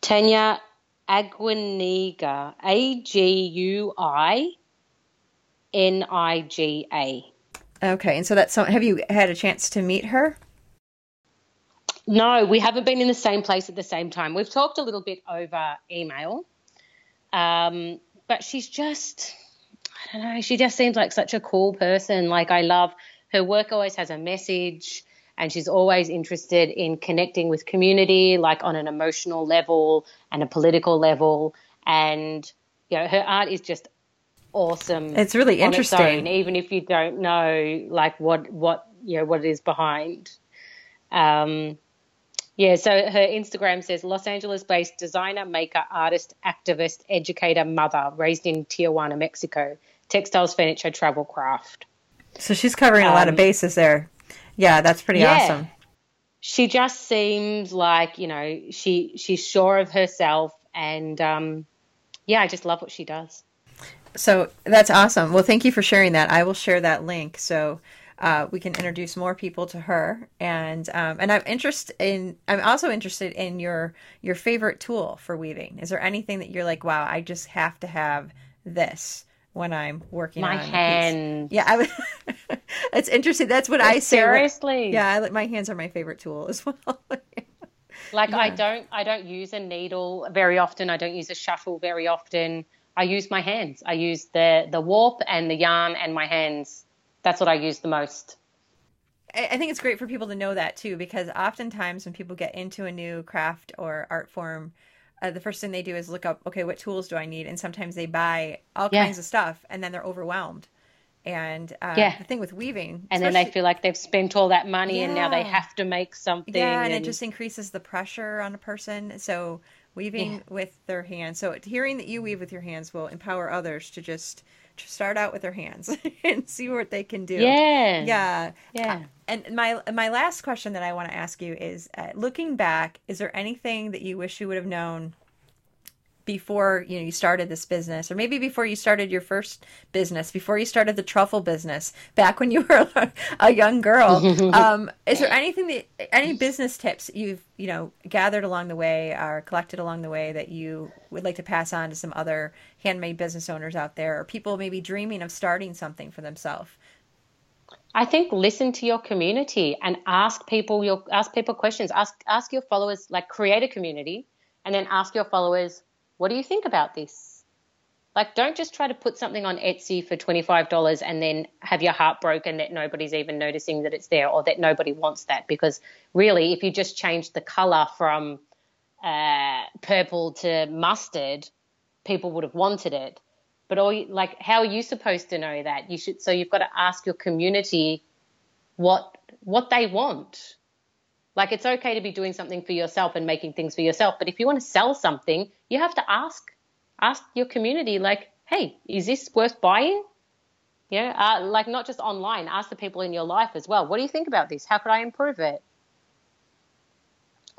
Tanya Aguiniga, A G U I N I G A. Okay, and so that's so. Have you had a chance to meet her? No, we haven't been in the same place at the same time. We've talked a little bit over email, um, but she's just, I don't know, she just seems like such a cool person. Like, I love her work, always has a message, and she's always interested in connecting with community, like on an emotional level and a political level. And, you know, her art is just awesome. It's really on its interesting. own, even if you don't know, like, what, what, you know, what it is behind. Um, Yeah, so her Instagram says Los Angeles based designer, maker, artist, activist, educator, mother, raised in Tijuana, Mexico. Textiles, furniture, travel, craft. So she's covering a lot of Um, bases there. Yeah, that's pretty yeah. awesome. She just seems like, you know, she she's sure of herself and um yeah, I just love what she does. So that's awesome. Well, thank you for sharing that. I will share that link so uh, we can introduce more people to her. And um, and I'm interested in. I'm also interested in your your favorite tool for weaving. Is there anything that you're like, wow, I just have to have this when I'm working My on a piece? hands. Yeah, I it's interesting. That's what I say. when- Seriously. Yeah, I, my hands are my favorite tool as well. Like I don't I don't use a needle very often. I don't use a shuttle very often. I use my hands. I use the the warp and the yarn and my hands. That's what I use the most. I I think it's great for people to know that too, because oftentimes when people get into a new craft or art form, uh, the first thing they do is look up, okay, what tools do I need? And sometimes they buy all Yeah. kinds of stuff, and then they're overwhelmed. And uh, Yeah. the thing with weaving, And then they feel like they've spent all that money and now they have to make something. yeah, and, it just increases the pressure on a person. So weaving Yeah. with their hands. So hearing that you weave with your hands will empower others to just start out with their hands and see what they can do. yeah. Yeah. Yeah. And my my last question that I want to ask you is, uh, looking back, is there anything that you wish you would have known before you know you started this business, or maybe before you started your first business, before you started the truffle business, back when you were a, young girl? um, is there anything that any business tips you've you know gathered along the way or collected along the way that you would like to pass on to some other handmade business owners out there, or people maybe dreaming of starting something for themselves? I think listen to your community and ask people your ask people questions. Ask ask your followers like create a community and then ask your followers, what do you think about this? Like don't just try to put something on Etsy for $25 and then have your heart broken that nobody's even noticing that it's there or that nobody wants that because really if you just change the color from uh, purple to mustard, people would have wanted it. But all you, like, how are you supposed to know that? You should. So you've got to ask your community what what they want. Like, it's okay to be doing something for yourself and making things for yourself, but if you want to sell something, you have to ask ask your community, like, hey, is this worth buying? Yeah, uh, like not just online. Ask the people in your life as well. What do you think about this? How could I improve it?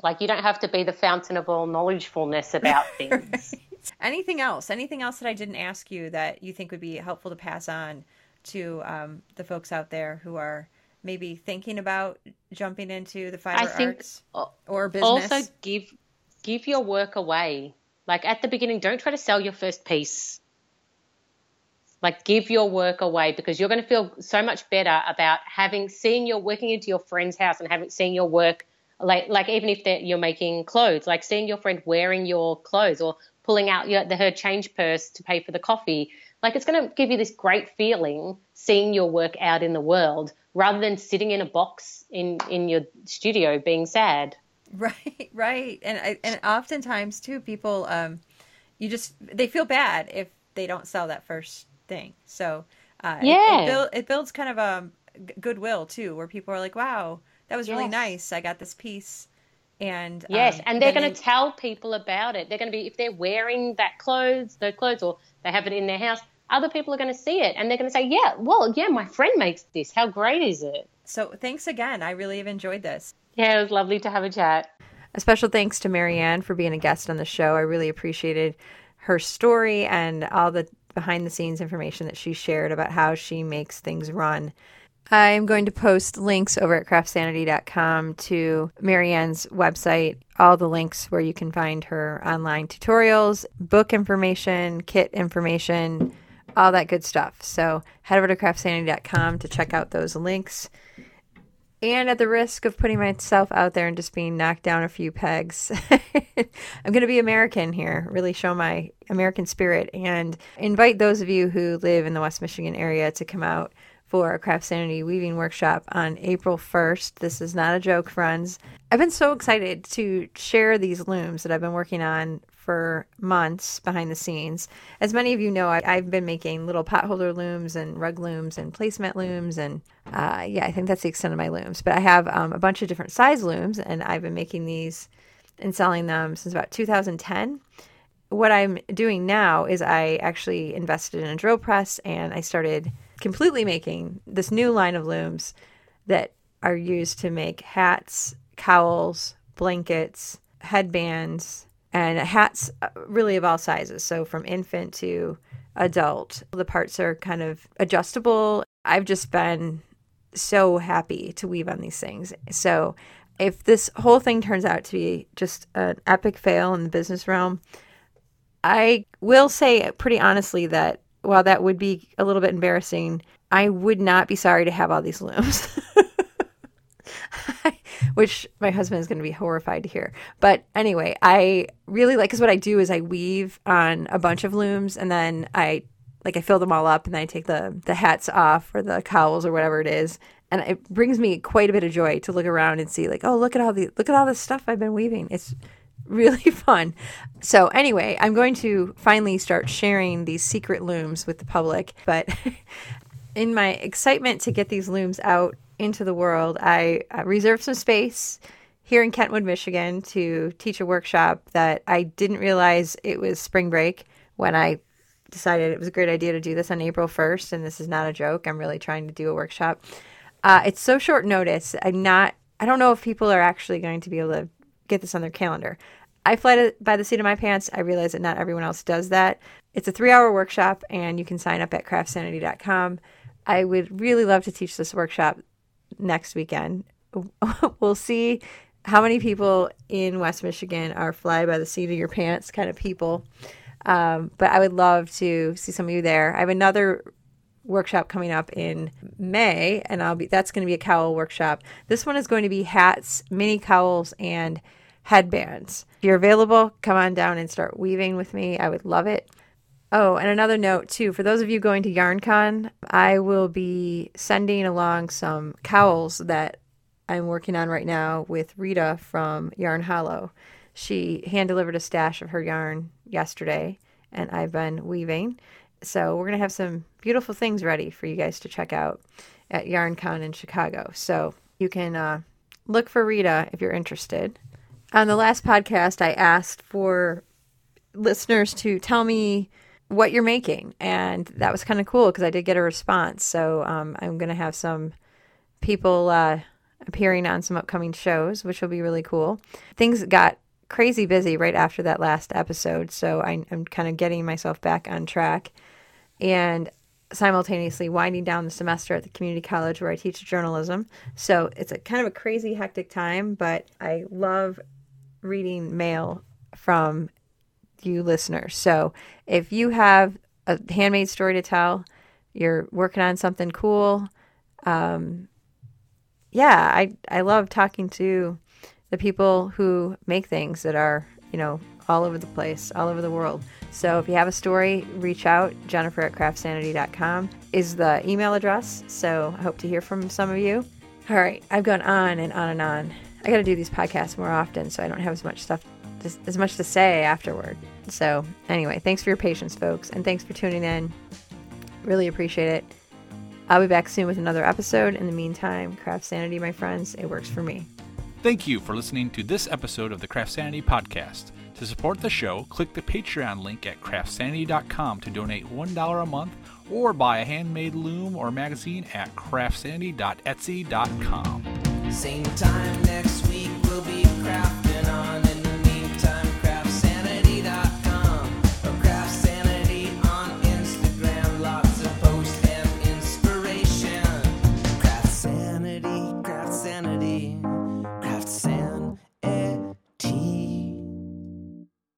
Like, you don't have to be the fountain of all knowledgefulness about things. Anything else? Anything else that I didn't ask you that you think would be helpful to pass on to um, the folks out there who are maybe thinking about jumping into the fiber arts or business? also give give your work away. Like at the beginning, don't try to sell your first piece. Like give your work away because you're going to feel so much better about having seeing your working into your friend's house and having seeing your work like like even if you're making clothes, like seeing your friend wearing your clothes or pulling out your, the, her change purse to pay for the coffee. Like it's going to give you this great feeling seeing your work out in the world rather than sitting in a box in in your studio being sad. Right, right, and I, and oftentimes too, people um, you just they feel bad if they don't sell that first thing. So uh, it- Yeah. it, build, it builds kind of a goodwill too, where people are like, "Wow, that was really nice. I got this piece." And Yes, um, and they're going they- to tell people about it. They're going to be if they're wearing that clothes, those clothes, or they have it in their house. Other people are going to see it, and they're going to say, "Yeah, well, yeah, my friend makes this. How great is it?" So thanks again. I really have enjoyed this. Yeah, it was lovely to have a chat. A special thanks to Maryanne for being a guest on the show. I really appreciated her story and all the behind the scenes information that she shared about how she makes things run. I'm going to post links over at craftsanity.com to Maryanne's website, all the links where you can find her online tutorials, book information, kit information, all that good stuff. So head over to craftsanity.com to check out those links. And at the risk of putting myself out there and just being knocked down a few pegs, I'm going to be American here, really show my American spirit, and invite those of you who live in the West Michigan area to come out for a CraftSanity weaving workshop on April 1st. This is not a joke, friends. I've been so excited to share these looms that I've been working on for months behind the scenes. As many of you know, I, have been making little potholder looms and rug looms and placemat looms. And uh, yeah, I think that's the extent of my looms. But I have um, a bunch of different size looms, and I've been making these and selling them since about 2010 what I'm doing now is I actually invested in a drill press and I started completely making this new line of looms that are used to make hats, cowls, blankets, headbands, and hats uh, really of all sizes. So from infant to adult. The parts are kind of adjustable. I've just been so happy to weave on these things. So if this whole thing turns out to be just an epic fail in the business realm, I will say pretty honestly that while that would be a little bit embarrassing, I would not be sorry to have all these looms. which my husband is going to be horrified to hear. But anyway, I really like because what I do is I weave on a bunch of looms and then I like I fill them all up and then I take the the hats off or the cowls or whatever it is. And it brings me quite a bit of joy to look around and see like, oh, look at all the look at all the stuff I've been weaving. It's really fun. So anyway, I'm going to finally start sharing these secret looms with the public, but in my excitement to get these looms out into the world, I reserved some space here in Kentwood, Michigan to teach a workshop that I didn't realize it was spring break when I decided it was a great idea to do this on April 1st. And this is not a joke. I'm really trying to do a workshop. Uh, it's so short notice. I'm not, I don't know if people are actually going to be able to get this on their calendar. I fly to, by the seat of my pants. I realize that not everyone else does that. It's a three hour workshop, and you can sign up at craftsanity.com. I would really love to teach this workshop next weekend. we'll see how many people in West Michigan are fly by the seat of your pants kind of people. Um, but I would love to see some of you there. I have another workshop coming up in May, and I'll be that's going to be a cowl workshop. This one is going to be hats, mini cowls, and headbands. If you're available, come on down and start weaving with me. I would love it. Oh, and another note too for those of you going to YarnCon, I will be sending along some cowls that I'm working on right now with Rita from Yarn Hollow. She hand delivered a stash of her yarn yesterday, and I've been weaving. So we're gonna have some beautiful things ready for you guys to check out at YarnCon in Chicago. So you can uh, look for Rita if you're interested. On the last podcast, I asked for listeners to tell me what you're making. And that was kind of cool because I did get a response. So um, I'm going to have some people uh, appearing on some upcoming shows, which will be really cool. Things got crazy busy right after that last episode. So I, I'm kind of getting myself back on track and simultaneously winding down the semester at the community college where I teach journalism. So it's a kind of a crazy, hectic time, but I love reading mail from you listeners. So if you have a handmade story to tell, you're working on something cool, um, yeah, I I love talking to the people who make things that are you know all over the place, all over the world. So if you have a story, reach out. Jennifer at craftsanity.com is the email address. So I hope to hear from some of you. All right, I've gone on and on and on. I got to do these podcasts more often so I don't have as much stuff, as much to say afterward. So, anyway, thanks for your patience, folks, and thanks for tuning in. Really appreciate it. I'll be back soon with another episode. In the meantime, CraftSanity, my friends, it works for me. Thank you for listening to this episode of the CraftSanity podcast. To support the show, click the Patreon link at craftsanity.com to donate $1 a month or buy a handmade loom or magazine at craftsanity.etsy.com. Same time next week.